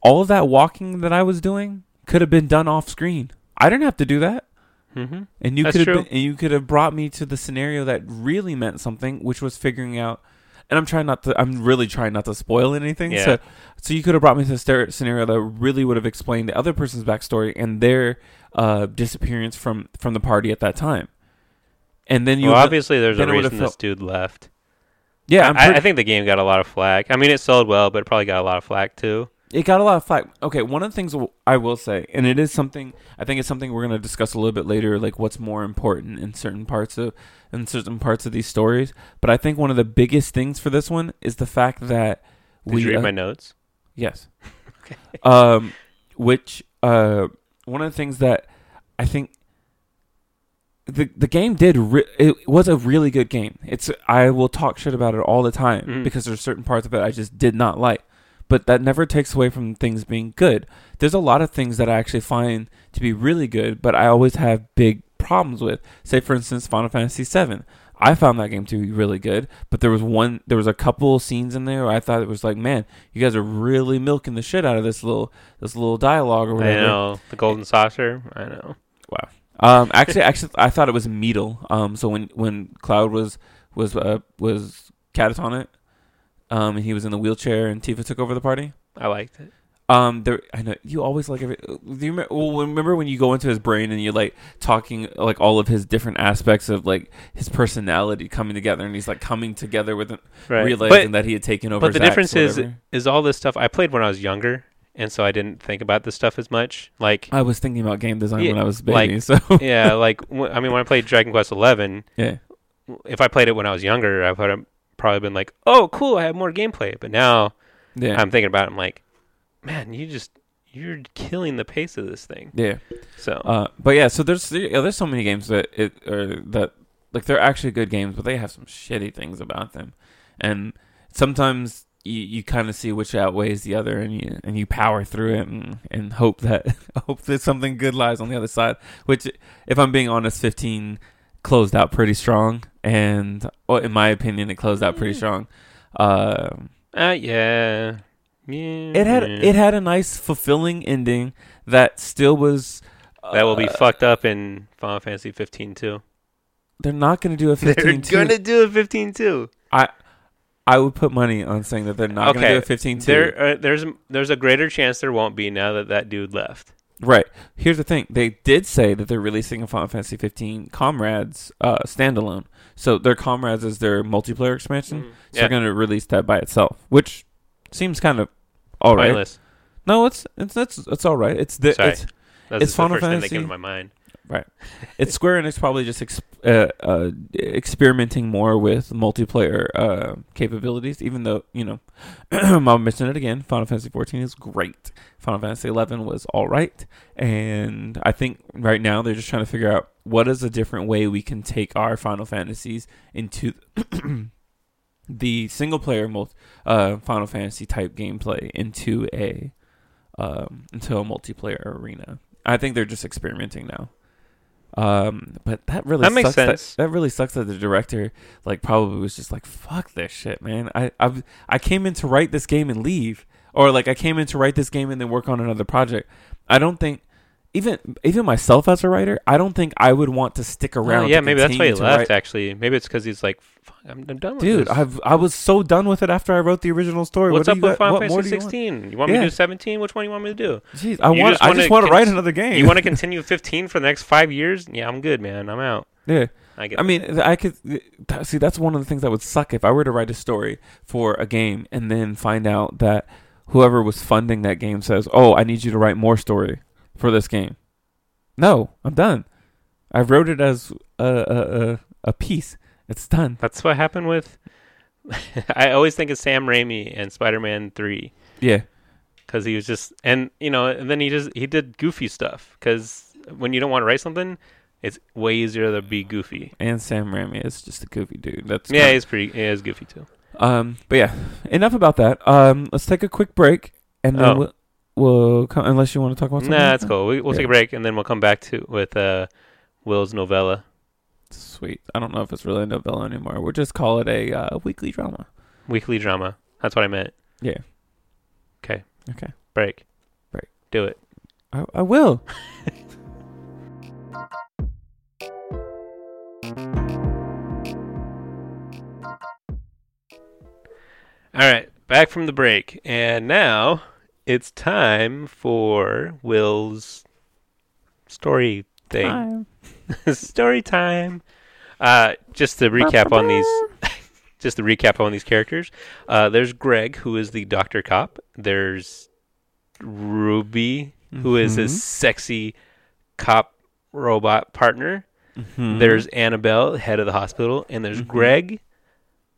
all of that walking that I was doing could have been done off screen. I didn't have to do that. Hmm And you could have and you could have brought me to the scenario that really meant something, which was figuring out. And I'm trying not to. I'm really trying not to spoil anything. Yeah. So, so you could have brought me to a scenario that really would have explained the other person's backstory and their uh, disappearance from from the party at that time. And then you, well, obviously, there's a then it would've reason this felt- dude left. yeah, I, pretty- I think the game got a lot of flack. I mean, it sold well, but it probably got a lot of flack too. It got a lot of flack. Okay, one of the things I will say, and it is something I think it's something we're going to discuss a little bit later, like what's more important in certain parts of in certain parts of these stories. But I think one of the biggest things for this one is the fact that Did we you read uh, my notes? yes, okay. um, which uh, one of the things that I think the the game did re- it was a really good game. It's I will talk shit about it all the time Mhm. because there's certain parts of it I just did not like. But that never takes away from things being good. There's a lot of things that I actually find to be really good, but I always have big problems with. Say for instance Final Fantasy VII. I found that game to be really good, but there was one there was a couple scenes in there where I thought it was like, man, you guys are really milking the shit out of this little this little dialogue or whatever. I know the golden saucer. I know. Wow. Um, actually, actually, I thought it was Mideel. Um, so when when Cloud was was uh, was catatonic, um, and he was in the wheelchair, and Tifa took over the party. I liked it. Um, there, I know you always like every. Do you remember, well, remember when you go into his brain and you're like talking like all of his different aspects of like his personality coming together, and he's like coming together with it, Right. realizing but that he had taken over. but the Zack's difference is is all this stuff I played when I was younger, and so I didn't think about this stuff as much. Like I was thinking about game design Yeah, when I was a baby, like- so yeah, like I mean, when I played Dragon Quest Eleven, yeah. if I played it when I was younger, I would have probably been like, "Oh, cool, I have more gameplay." But now Yeah, I'm thinking about it, I'm like, "Man, you just you're killing the pace of this thing." yeah. So Uh, but yeah, so there's there's so many games that it or that like they're actually good games, but they have some shitty things about them, and sometimes you, you kind of see which outweighs the other, and you and you power through it and, and hope that hope that something good lies on the other side. Which, if I'm being honest, 15 closed out pretty strong, and well, in my opinion, it closed out pretty strong. Um, uh, yeah, yeah, it had it had a nice fulfilling ending that still was. that will be uh, fucked up in Final Fantasy 15 too. They're not going to do a 15 They're gonna do a 15 too. I would put money on saying that they're not going to Okay, do a 15 2. There, uh, there's there's a greater chance there won't be now that that dude left. Right. Here's the thing. They did say that they're releasing a Final Fantasy 15 Comrades uh, standalone. So their Comrades is their multiplayer expansion. Mm-hmm. Yeah, they're going to release that by itself, which seems kind of all right. No, it's it's it's it's all right. It's the Sorry. it's It's the Final first thing that Fantasy- mind. It's Square Enix probably just ex- uh, uh, experimenting more with multiplayer uh, capabilities. Even though you know, I'll mention it again. Final Fantasy 14 is great. Final Fantasy 11 was all right, and I think right now they're just trying to figure out what is a different way we can take our Final Fantasies into the single player multi- uh, Final Fantasy type gameplay into a um, into a multiplayer arena. I think they're just experimenting now. Um, but that really That makes sucks sense. That, that really sucks that the director like probably was just like fuck this shit, man. I I I came in to write this game and leave, or like I came in to write this game and then work on another project. I don't think even even myself as a writer, I don't think I would want to stick Oh, around. yeah, maybe that's why he left. write- Actually, maybe it's because he's like, Fuck, I'm, I'm done with Dude, this. I've I was so done with it after I wrote the original story. What's what up you with Final Fantasy do you want? 16? You want me Yeah. to do 17? Which one do you want me to do? Jeez, I You want just I just want to write another game. You want to continue 15 for the next five years? Yeah, I'm good, man. I'm out. yeah. I get. I mean, I could see that's one of the things that would suck if I were to write a story for a game and then find out that whoever was funding that game says, "Oh, I need you to write more story for this game." No, I'm done. I wrote it as a a, a, a piece. It's done. That's what happened with. I always think of Sam Raimi and Spider-Man 3 Yeah, because he was just and you know and then he just he did goofy stuff because when you don't want to write something, it's way easier to be goofy. and Sam Raimi is just a goofy dude. That's Yeah, he's pretty. He is goofy too. Um, but yeah, enough about that. Um, let's take a quick break and then Oh. we'll, we'll come. Unless you want to talk about something. Nah, like cool. We, we'll take a break and then we'll come back to with uh, Will's novella. Sweet. I don't know if it's really a novella anymore. We'll just call it a uh, weekly drama. Weekly drama. That's what I meant. Yeah. Okay. Okay. Break. Break. Do it. I, I will. All right, back from the break, and now it's time for Will's story thing. Time. story time. Uh, just to recap on these, just to recap on these characters. Uh, there's Greg, who is the doctor cop. There's Ruby, who is Mm-hmm. his sexy cop robot partner. Mhm. There's Annabelle, head of the hospital, and there's Mhm. Greg,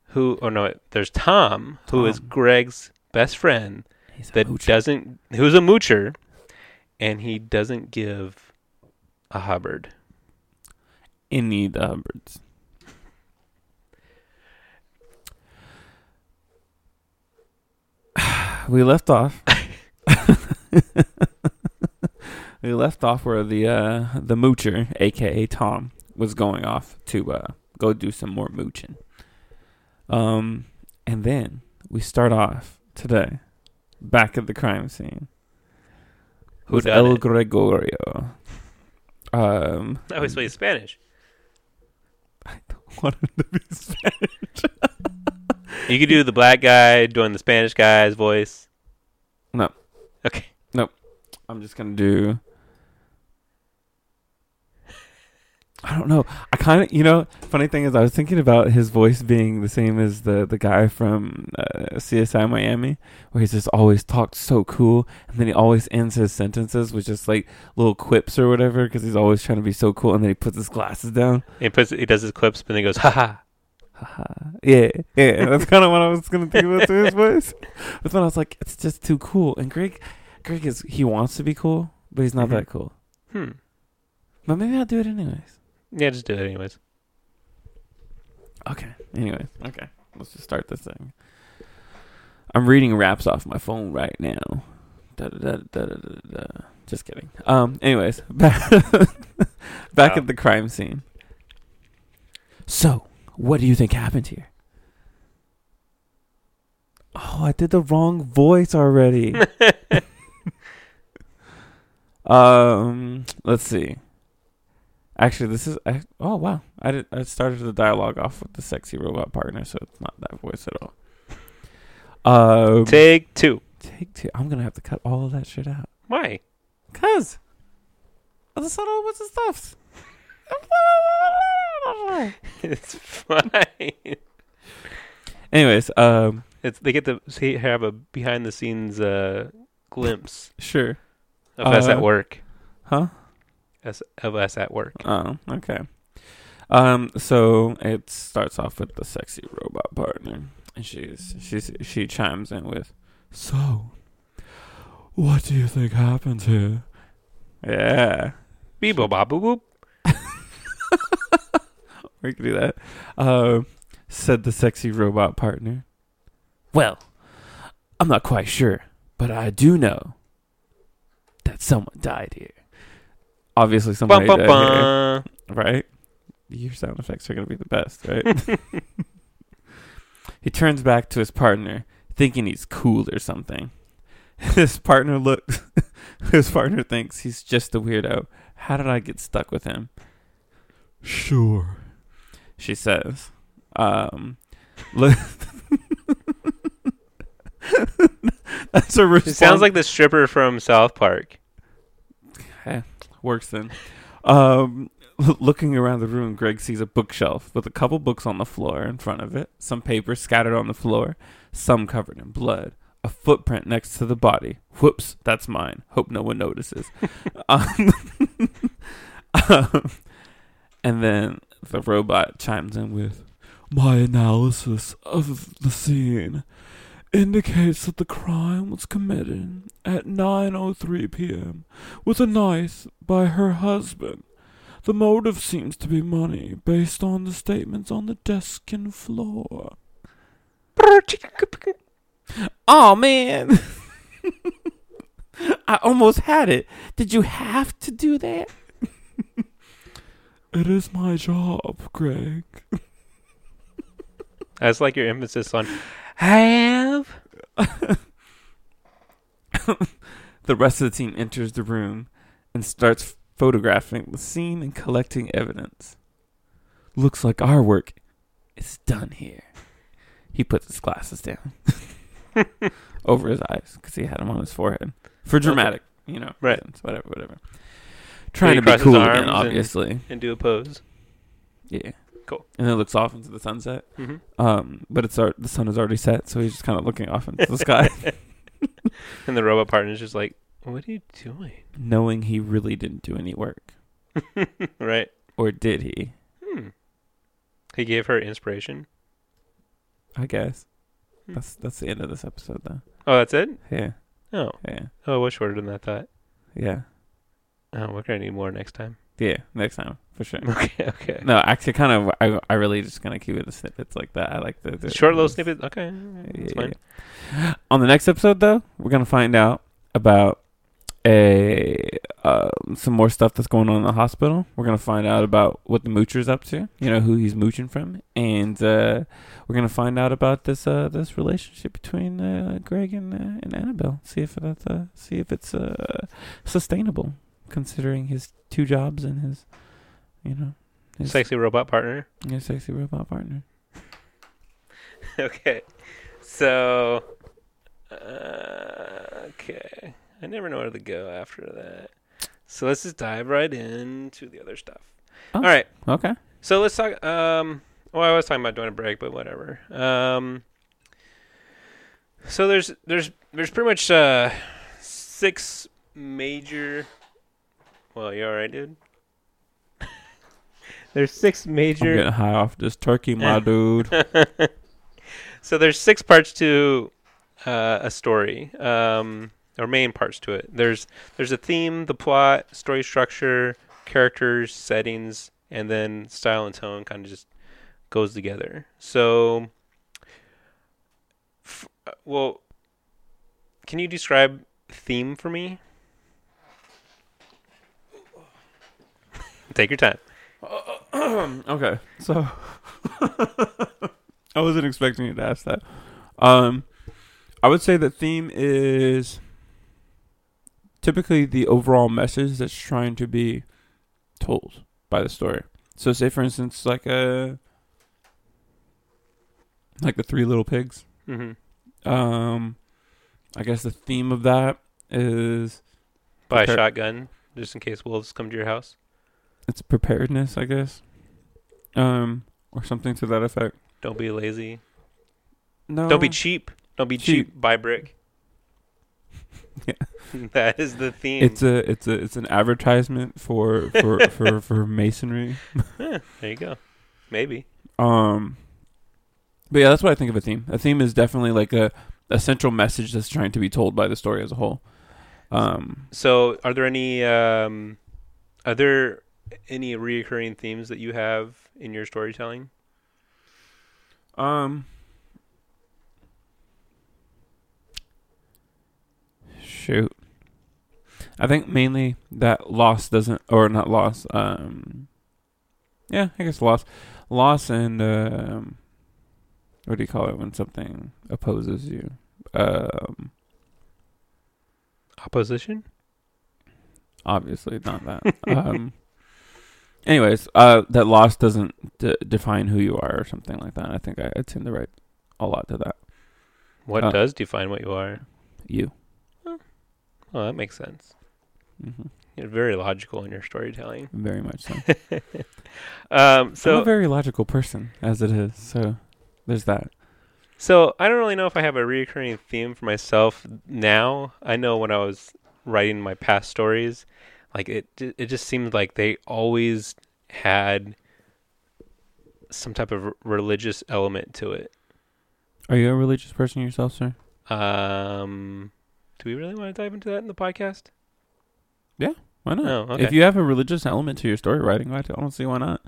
who oh no, there's Tom, who is Greg's best friend He's a that moocher. doesn't, who's a moocher, and he doesn't give a Hubbard. any of the Hubbards. we left off. we left off where the uh, the moocher, aka Tom, was going off to uh, go do some more mooching. Um, and then we start off today back at the crime scene Who El it? Gregorio. Um, I always play Spanish. wanted to be Spanish. You could do the black guy doing the Spanish guy's voice. No. Okay. Nope. I'm just gonna do. I don't know. I kind of, you know, funny thing is, I was thinking about his voice being the same as the the guy from uh, CSI Miami, where he's just always talked so cool, and then he always ends his sentences with just like little quips or whatever, because he's always trying to be so cool, and then he puts his glasses down. He puts he does his clips, but then he goes, ha ha. yeah, yeah. That's kind of what I was gonna think about to his voice. But then I was like, it's just too cool. And Greg, Greg is he wants to be cool, but he's not Mhm. that cool. Hmm. But maybe I'll do it anyways. Yeah, just do it anyways. Okay. Anyways, okay. Let's just start this thing. I'm reading raps off my phone right now. Da, da, da, da, da, da, da. Just kidding. Um. Anyways, back back Wow. at the crime scene. So, what do you think happened here? Oh, I did the wrong voice already. um. Let's see. Actually, this is. I, oh wow! I did. I started the dialogue off with the sexy robot partner, so it's not that voice at all. Um, Take two. take two. I'm gonna have to cut all of that shit out. Why? Cause the subtle bits of stuff. it's fine. Anyways, um, It's they get to see have a behind the scenes uh, glimpse sure, of us Uh, at work. huh? Us, of us at work. Oh, okay. Um, so it starts off with the sexy robot partner, and she's she's she chimes in with, "So, what do you think happened here?" Yeah, Beep boop boop boop. we can do that. Uh, said the sexy robot partner. Well, I'm not quite sure, but I do know that someone died here. Obviously, Bum, somebody bum, bum. here, right? Your sound effects are gonna be the best, right? he turns back to his partner, thinking he's cool or something. His partner looks. his partner thinks he's just a weirdo. How did I get stuck with him? Sure, she says. Um, look. That's a response. It sounds like the stripper from South Park. Works then. Um, looking around the room, Greg sees a bookshelf with a couple books on the floor in front of it, some papers scattered on the floor, some covered in blood, a footprint next to the body. Whoops, that's mine. Hope no one notices. um, um, and then the robot chimes in with, My analysis of the scene indicates that the crime was committed at 9.03 p.m with a knife by her husband. The motive seems to be money based on the statements on the desk and floor. Oh man. I almost had it. Did you have to do that? it is my job, Greg. That's like your emphasis on have. The rest of the team enters the room and starts photographing the scene and collecting evidence. Looks like our work is done here. He puts his glasses down over his eyes because he had them on his forehead for dramatic, you know, Right. reasons, whatever, whatever. Trying to be cool again, and- obviously. and do a pose. Yeah. Cool. And then looks off into the sunset. hmm Um, but it's ar- the sun is already set, so he's just kind of looking off into the sky, And the robot partner's just like, "What are you doing?" knowing he really didn't do any work, right. or did he? Hmm. He gave her inspiration. I guess. Hmm. That's that's the end of this episode, though. Oh, that's it. Yeah, Oh, yeah, oh, it was shorter than I thought. yeah, Oh, we're gonna need more next time. Yeah. Next time for sure. Okay, okay. No, actually, kind of. I I really just kind of keep it the snippets like that. I like the, the Short little snippet. Okay, Yeah, fine. yeah. On the next episode, though, we're gonna find out about a uh, some more stuff that's going on in the hospital. We're gonna find out about what the moocher's up to. You know who he's mooching from, and uh, we're gonna find out about this uh, this relationship between uh, Greg and uh, and Annabelle. See if that's uh, see if it's uh, sustainable, considering his two jobs and his you know his, Sexy robot partner. his sexy robot partner. okay, so uh, okay, I never know where to go after that. So let's just dive right into the other stuff. Oh. All right. Okay. So let's talk. Um, well, I was talking about doing a break, but whatever. Um, so there's there's there's pretty much uh, six major. Well, you all right, dude? there's six major. I'm major. getting high off this turkey, my dude. so there's six parts to uh, a story, um, or main parts to it. There's there's a theme, the plot, story structure, characters, settings, and then style and tone kind of just goes together. So, f- uh, well, can you describe theme for me? Take your time. okay, so I wasn't expecting you to ask that. Um, I would say the theme is typically the overall message that's trying to be told by the story. So, say for instance, like a like the Three Little Pigs. Mm-hmm. Um, I guess the theme of that is Buy a Prepare- shotgun just in case wolves come to your house. It's preparedness, I guess. Um, or something to that effect. Don't be lazy. No, Don't be cheap. Don't be cheap. Cheap. Buy brick. yeah. that is the theme. It's a it's a it's an advertisement for for for, for masonry. there you go. Maybe. Um, but yeah, that's what I think of a theme. A theme is definitely like a a central message that's trying to be told by the story as a whole. Um, So, are there any um, are there any reoccurring themes that you have in your storytelling? um, shoot. I think mainly that loss doesn't, or not loss. Um, yeah, I guess loss, loss, and um, what do you call it when something opposes you? Um, Opposition. obviously not that. um, anyways, uh, that loss doesn't d- define who you are or something like that. I think I, I tend to write a lot to that. What Uh, does define what you are? You. Oh, that makes sense. hmm You're very logical in your storytelling. Very much so. Um, I'm a very logical person, as it is. So there's that. So I don't really know if I have a recurring theme for myself now. I know when I was writing my past stories, like it it just seemed like they always had some type of religious element to it. Are you a religious person yourself, sir? Um do we really want to dive into that in the podcast? Yeah, why not? Oh, okay. If you have a religious element to your story writing, I don't see why not.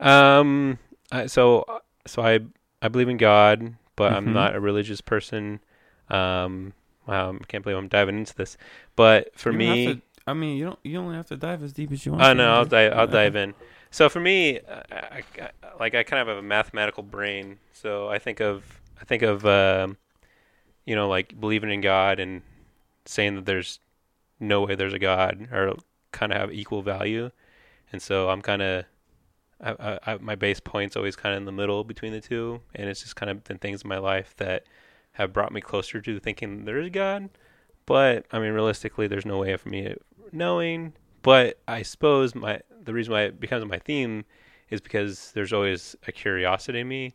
Um I, so so I I believe in God, but I'm Mhm. not a religious person. Um wow, I can't believe I'm diving into this. But for You me I mean, you don't. You only have to dive as deep as you want. To, no, I'll dive. I'll dive in. So for me, I, I, I- like I kind of have a mathematical brain. So I think of I think of um, you know like believing in God and saying that there's no way there's a God or kind of have equal value. And so I'm kind of I, I, I, my base point's always kind of in the middle between the two, and it's just kind of been things in my life that have brought me closer to thinking there is God. But I mean, realistically, there's no way for me knowing. But I suppose my the reason why it becomes my theme is because there's always a curiosity in me.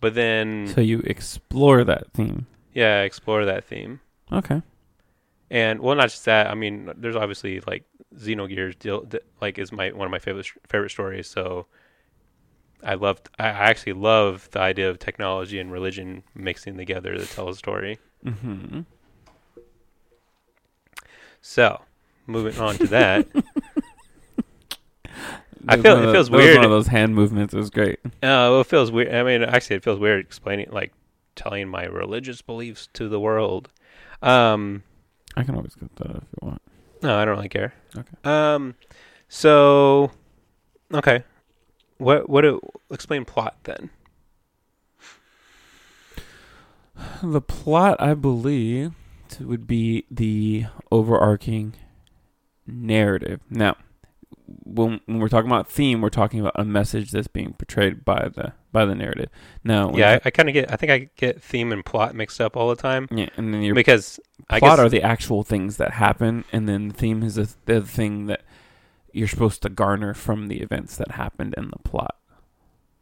But then, So you explore that theme. yeah, explore that theme. Okay. And well, not just that. I mean, there's obviously like Xenogears deal like is my one of my favorite favorite stories. So I loved. I actually love the idea of technology and religion mixing together to tell a story. Mm-hmm. So moving on to that. I feel- it feels weird. One of those hand movements It was great. Uh, well, it feels weird. I mean, actually, it feels weird explaining like telling my religious beliefs to the world. Um, I can always cut that if you want. No, I don't really care. Okay. Um, so, okay, what what do explain plot then? The plot, I believe, would be the overarching narrative. Now, when, when we're talking about theme, we're talking about a message that's being portrayed by the by the narrative. Now, yeah, I, I kind of get. I think I get theme and plot mixed up all the time yeah, and then your because I plot guess are the actual things that happen, and then the theme is the, the thing that you're supposed to garner from the events that happened in the plot.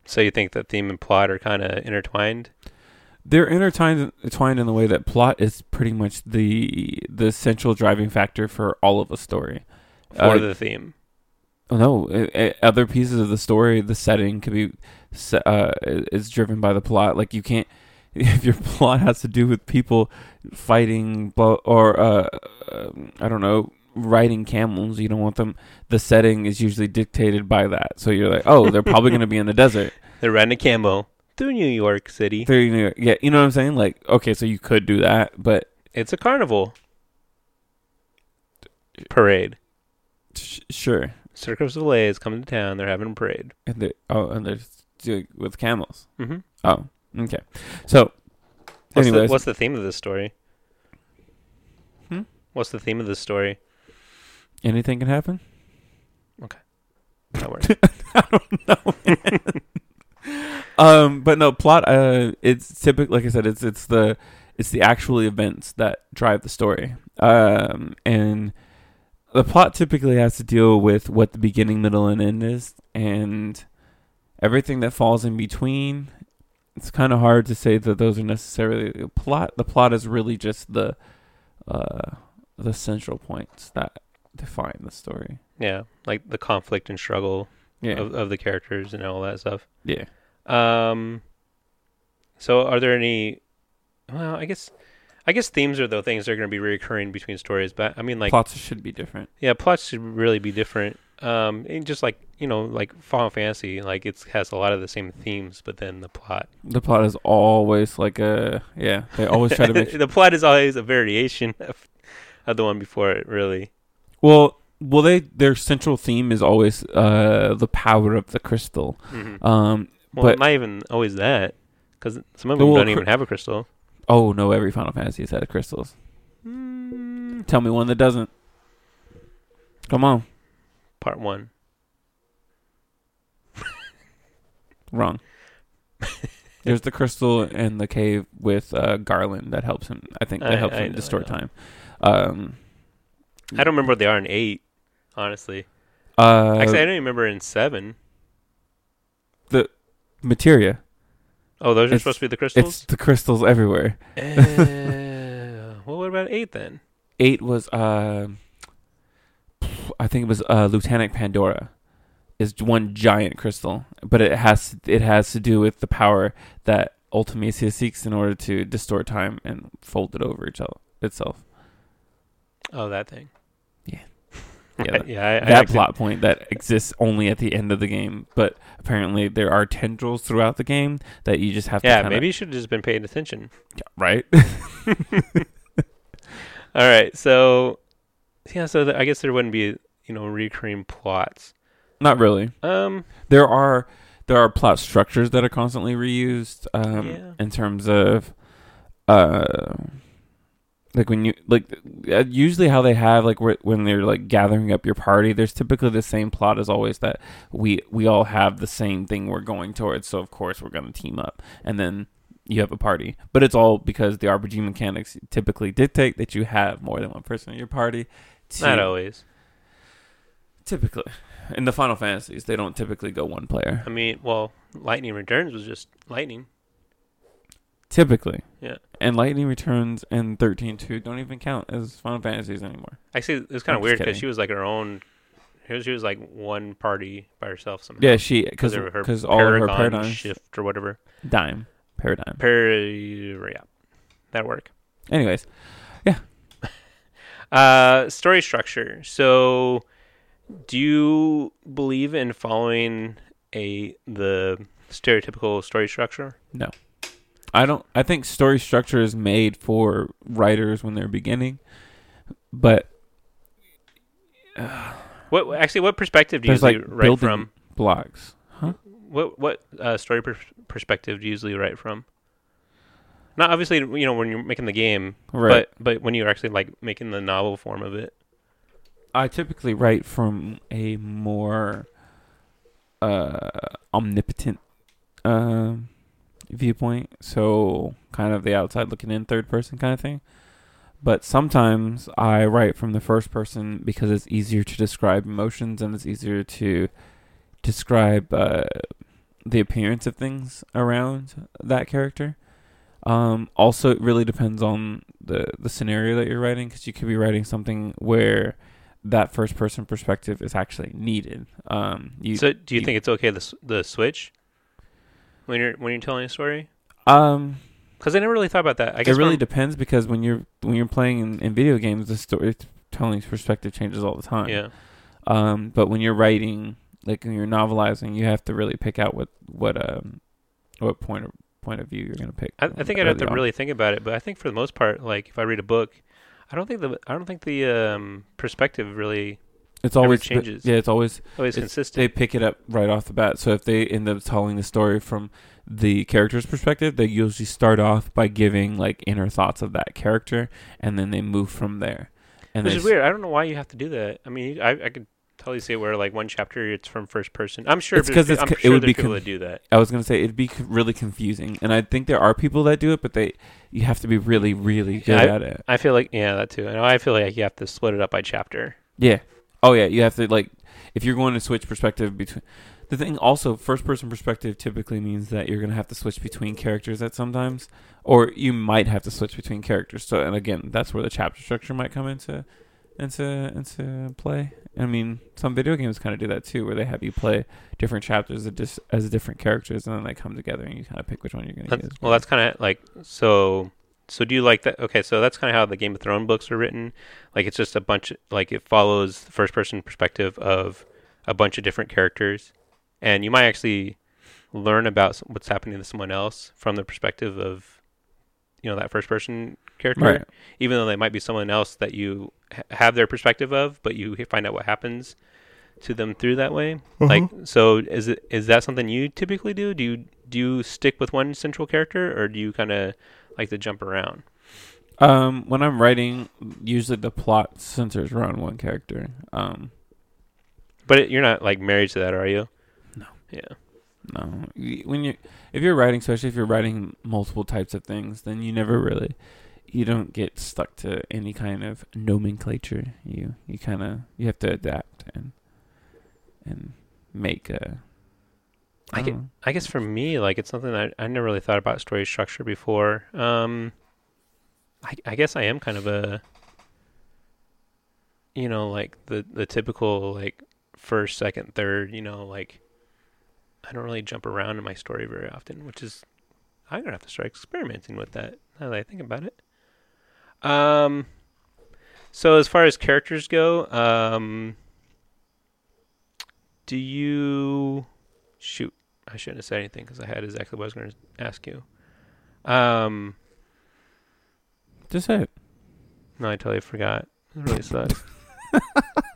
so. You think that theme and plot are kind of intertwined? They're intertwined in the way that plot is pretty much the the central driving factor for all of a story. For Uh, the theme, Oh, no, i i other pieces of the story, the setting could be uh, is driven by the plot. Like you can't if your plot has to do with people fighting or uh, um, I don't know riding camels. You don't want them. The setting is usually dictated by that. So you're like, oh, they're probably going to be in the desert. they're riding a camo through New York City. They're, New York. yeah, you know what I'm saying? Like, okay, so you could do that, but It's a carnival parade. sh- sure. Cirque du Soleil is coming to town. They're having a parade. And they oh, and they're doing with camels. Mm-hmm. Oh, okay. So, What's, anyways, the, what's the theme of this story? Hmm? What's the theme of this story? anything can happen. Okay. That works. I don't know. um, but no plot. Uh, it's typical. Like I said, it's it's the it's the actual events that drive the story. Um, and the plot typically has to deal with what the beginning, middle, and end is, and everything that falls in between. It's kind of hard to say that those are necessarily the plot. The plot is really just the uh, the central points that define the story. Yeah, like the conflict and struggle Yeah, of, of the characters and all that stuff. yeah. Um, so are there any? Well, I guess, I guess themes are the things that are going to be recurring between stories. But I mean, like, Plots should be different. yeah, plots should really be different. Um, and just like you know, like Final Fantasy, like it has a lot of the same themes, but then the plot, The plot is always like a yeah. They always try to make the plot is always a variation of, of the one before it. Really, well. Well, they their central theme is always uh the power of the crystal. mm-hmm. Um, well, but- not even always that, because some of them Well, don't even have a crystal. oh no, every Final Fantasy has had crystals. Mm, Tell me one that doesn't. Come on, part one. wrong. There's the crystal in the cave with uh, Garland that helps him. I think that I- helps I him know, distort time. Um, I don't remember what they are in eight, honestly. uh, Actually, I don't even remember in seven. Materia. Oh, those are It's- supposed to be the crystals. It's the crystals everywhere. Uh, well, what about eight then? Eight was, uh, I think it was uh, Lunatic Pandora, is one giant crystal, but it has it has to do with the power that Ultimecia seeks in order to distort time and fold it over itself. Itself. Oh, that thing. Yeah. yeah. that- yeah. I, I that actually- plot point that exists only at the end of the game, but apparently there are tendrils throughout the game that you just have to. Yeah, kinda- maybe you should have just been paying attention. right. All right, so yeah, so th- I guess there wouldn't be you know recurring plots. Not really. Um, there are there are plot structures that are constantly reused um, Yeah. in terms of uh like when you like uh, usually how they have like when they're like gathering up your party there's typically the same plot as always that we we all have the same thing we're going towards so of course we're going to team up and then you have a party but it's all because the RPG mechanics typically dictate that you have more than one person in your party to, not always. typically in the Final Fantasies they don't typically go one player I mean, well, Lightning Returns was just lightning. Typically. Yeah. And Lightning Returns and 13.2 don't even count as Final Fantasies anymore. Actually, it was kind of weird because she was like her own. She was, she was like one party by herself somehow. Yeah, she because because all of her Paragon paradigms shift or whatever. dime paradigm. Par- yeah, that work. Anyways, yeah. Uh, story structure. So, do you believe in following a the stereotypical story structure? I don't. I think story structure is made for writers when they're beginning, but uh, What actually? What perspective do you usually like, write from? blocks. Huh? What what uh, story per- perspective do you usually write from? Not obviously, you know, when you're making the game, Right. but but when you're actually like making the novel form of it. I typically write from a more uh, omnipotent um viewpoint, so kind of the outside looking in, third person kind of thing. But sometimes I write from the first person because it's easier to describe emotions and it's easier to describe uh, the appearance of things around that character. Um, also, it really depends on the the scenario that you're writing because you could be writing something where that first person perspective is actually needed. Um, you, so, do you, you- think it's okay the the switch when you're when you're telling a story? um, Because I never really thought about that. I it guess really depends because when you're when you're playing in, in video games, the story storytelling perspective changes all the time. yeah. Um, but when you're writing, like when you're novelizing, you have to really pick out what what um what point of point of view you're gonna pick. I, I think I'd have to on. really think about it, but I think for the most part, like if I read a book, I don't think the I don't think the um, perspective really It's always changes. Yeah, it's always always It's- consistent. they pick it up right off the bat. So if they end up telling the story from the character's perspective, they usually start off by giving like inner thoughts of that character, and then they move from there. And Which is s- weird. I don't know why you have to do that. I mean, I, I could totally see where like one chapter it's from first person. I'm sure It's there's 'cause it's I'm co- it would be people con- that do that. I was gonna say it'd be c- really confusing, and I think there are people that do it, but they you have to be really, really good Yeah, at it. I feel like yeah, that too. I know. I feel like you have to split it up by chapter. Yeah. Oh yeah, you have to like if you're going to switch perspective between the thing also first person perspective typically means that you're gonna have to switch between characters at sometimes, or you might have to switch between characters. So and again, that's where the chapter structure might come into into into play. I mean, some video games kind of do that too, where they have you play different chapters as different characters, and then they come together, and you kind of pick which one you're going to use. Well, that's kind of like so. So do you like that? Okay, so that's kind of how the Game of Thrones books are written. Like it's just a bunch, like it follows the first person perspective of a bunch of different characters, and you might actually learn about what's happening to someone else from the perspective of, you know, that first person character. Right. Even though they might be someone else that you ha- have their perspective of, but you find out what happens to them through that way. Mm-hmm. Like, so is it is that something you typically do? Do you do you stick with one central character, or do you kind of like to jump around? Um, when I'm writing, usually the plot centers around one character. Um, But it, you're not like married to that, are you? No. Yeah. no, when you if you're writing, especially if you're writing multiple types of things, then you never really you don't get stuck to any kind of nomenclature. You you kind of you have to adapt and and make a. I don't get- I guess for me, like it's something that I never really thought about story structure before. Um, I, I guess I am kind of a, you know, like the the typical like first, second, third. You know, like I don't really jump around in my story very often, which is I'm gonna have to start experimenting with that now that I think about it. Um, so as far as characters go, um, do you shoot? I shouldn't have said anything because I had exactly what I was going to ask you. Um, Just say it. no, I totally forgot. It really sucks.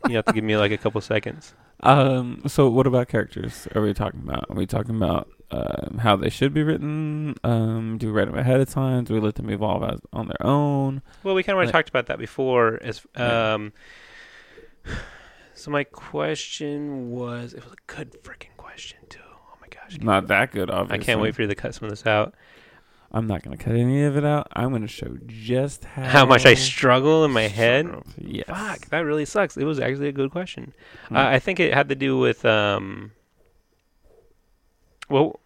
you have to give me like a couple seconds. Um. So, what about characters? Are we talking about? Are we talking about um, how they should be written? Um. Do we write them ahead of time? Do we let them evolve as, on their own? Well, we kind of already Like- talked about that before. As Yeah. um, so my question was, it was a good freaking question too. Gosh, Not that good, obviously. I obviously. can't wait for you to cut some of this out. I'm not gonna cut any of it out. I'm gonna show just how How much I struggle in my head. Yes. Fuck, that really sucks. It was actually a good question. Uh, I think it had to do with um. Well,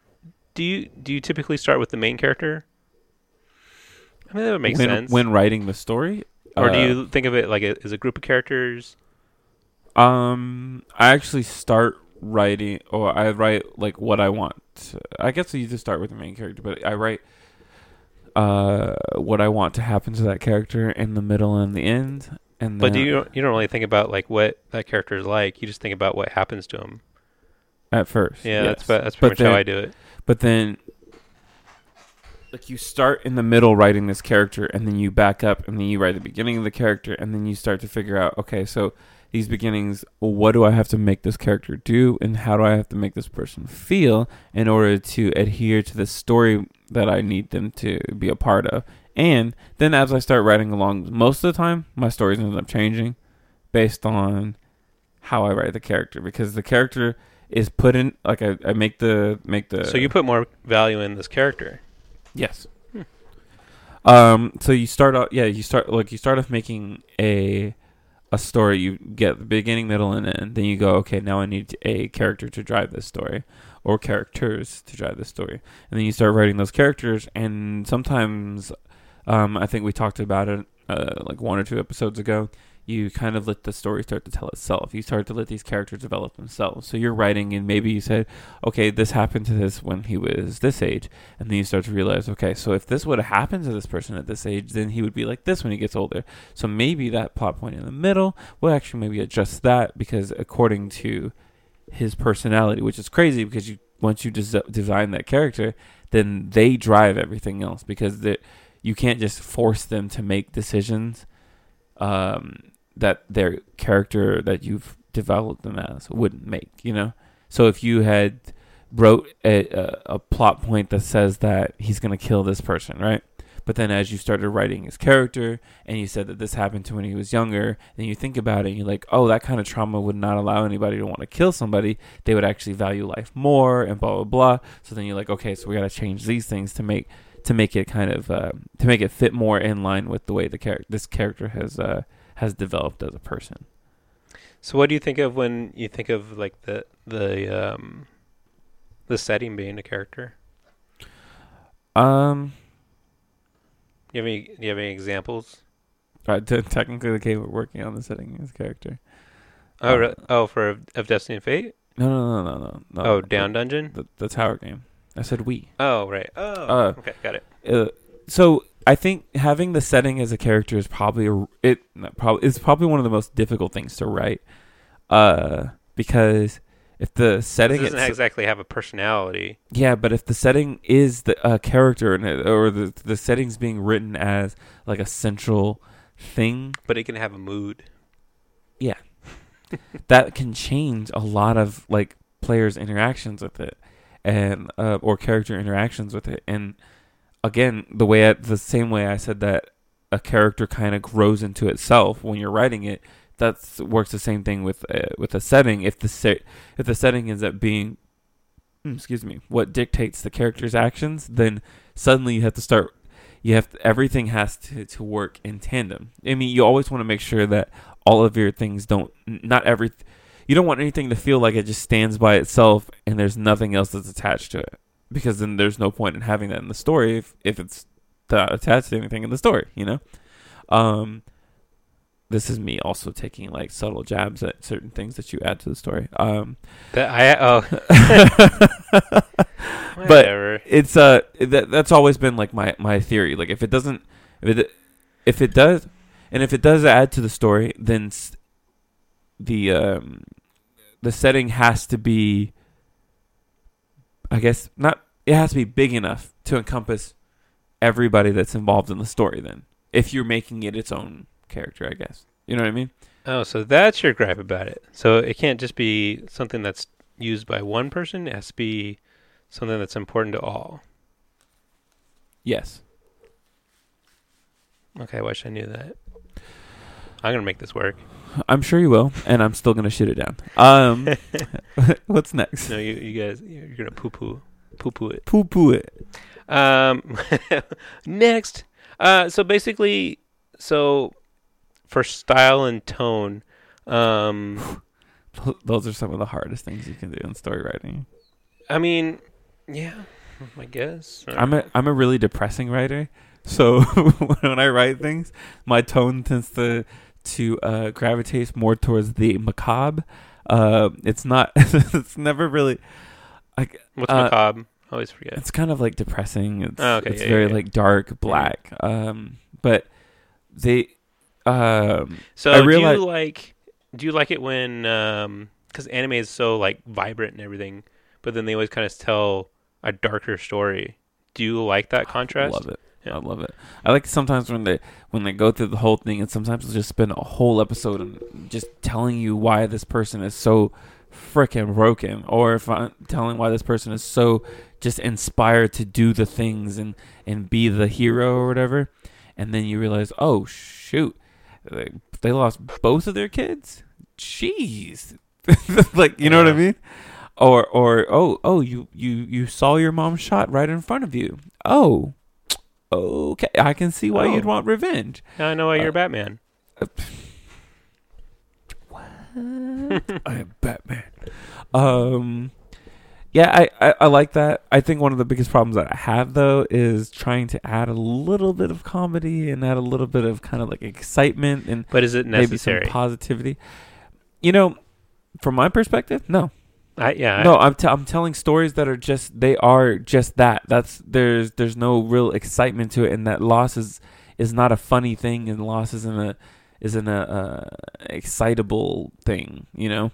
do you do you typically start with the main character? I mean, that would make when, sense. when writing the story, or do uh, you think of it like a, as a group of characters? Um, I actually start writing, or I write like what I want. I guess you just start with the main character, but I write uh what I want to happen to that character in the middle and the end, and But then do you you don't really think about like what that character is like. You just think about what happens to him. at first, Yeah, that's yes. that's But pretty much how I do it. But then, like you start in the middle writing this character, and then you back up, and then you write the beginning of the character, and then you start to figure out, okay, so these beginnings, what do I have to make this character do, and how do I have to make this person feel in order to adhere to the story that I need them to be a part of? And then as I start writing along, most of the time, my stories end up changing based on how I write the character because the character is put in like I, I make the make the So you put more value in this character. Yes. Hmm. Um. So you start out. Yeah. You start like you start off making a a story. You get the beginning, middle, and end. Then you go. Okay. Now I need a character to drive this story, or characters to drive this story. And then you start writing those characters. And sometimes, um, I think we talked about it uh, like one or two episodes ago. You kind of let the story start to tell itself. You start to let these characters develop themselves. So you're writing, and maybe you said, okay, this happened to this when he was this age. And then you start to realize, okay, so if this would have happened to this person at this age, then he would be like this when he gets older. So maybe that plot point in the middle will actually maybe adjust that because according to his personality, which is crazy because you once you des- design that character, then they drive everything else because you can't just force them to make decisions um, that their character that you've developed them as wouldn't make. You know, so if you had wrote a, a, a plot point that says that he's going to kill this person, right? But then as you started writing his character and you said that this happened to when he was younger, then you think about it and you're like, oh, that kind of trauma would not allow anybody to want to kill somebody. They would actually value life more and blah, blah, blah. So then you're like, okay, so we got to change these things to make to make it kind of uh, to make it fit more in line with the way the character this character has uh, has developed as a person. So what do you think of when you think of like the the um the setting being a character. Um, You have any? Do you have any examples? uh, te- technically, the game we're working on the setting is character. Oh, re- oh, for of Destiny and Fate. No, no, no, no, no. no oh, Down Dungeon. The, the tower game. I said we. Oh, right. Oh, Uh, okay, got it. Uh, so I think having the setting as a character is probably a, it probably is probably one of the most difficult things to write. Uh, because if the It setting doesn't exactly have a personality. Yeah, but if the setting is the uh, character and or the the setting's being written as like a central thing, but it can have a mood. Yeah, that can change a lot of like players' interactions with it, and uh, or character interactions with it. And again, the way I, the same way I said that a character kind of grows into itself when you're writing it. That works the same thing with uh, with a setting. If the se- if the setting ends up being mm, excuse me, what dictates the character's actions, then suddenly you have to start. You have to, everything has to to work in tandem. I mean, you always want to make sure that all of your things don't not every. You don't want anything to feel like it just stands by itself and there's nothing else that's attached to it, because then there's no point in having that in the story if if it's not attached to anything in the story. You know. Um, this is me also taking like subtle jabs at certain things that you add to the story. Um, That I oh but whatever. it's uh that that's always been like my my theory. Like if it doesn't if it if it does and if it does add to the story, then the um the setting has to be I guess not it has to be big enough to encompass everybody that's involved in the story then. If you're making it its own character, I guess. You know what I mean? Oh, so that's your gripe about it. So it can't just be something that's used by one person. It has to be something that's important to all. Yes. Okay, I wish I knew that. I'm gonna make this work. I'm sure you will, and I'm still gonna shoot it down. Um what's next? No, you you guys you're gonna poo poo poo poo it. Poo poo it. Um, next, uh, so basically, so for style and tone, um, Those are some of the hardest things you can do in story writing. I mean, yeah, I guess. Or- I'm a I'm a really depressing writer, so when I write things, my tone tends to to uh, gravitate more towards the macabre. Uh, it's not. it's never really. Like what's uh, macabre? I always forget. it's kind of like depressing. It's Oh, okay, it's yeah, very yeah, yeah. like dark, black. Um, but they, um, So I do you like do you like it when um because anime is so like vibrant and everything, but then they always kind of tell a darker story. Do you like that contrast? I love it. Yeah. I love it. I like sometimes when they when they go through the whole thing, and sometimes they'll just spend a whole episode and just telling you why this person is so freaking broken, or if I'm telling why this person is so just inspired to do the things and and be the hero or whatever, and then you realize, oh shoot, they, they lost both of their kids. Jeez, like you know what I mean? Or or oh oh you you you saw your mom shot right in front of you. Oh, okay, I can see why Oh. you'd want revenge. Now I know why Uh, you're Batman. What I am Batman. Um, yeah, I, I I like that. I think one of the biggest problems that I have though is trying to add a little bit of comedy and add a little bit of kind of like excitement and But is it maybe some necessary? positivity. You know, from my perspective, no. I, yeah. No, I'm t- I'm telling stories that are just they are just that. That's there's there's no real excitement to it, and that loss is is not a funny thing, and loss isn't a isn't a uh, excitable thing, you know.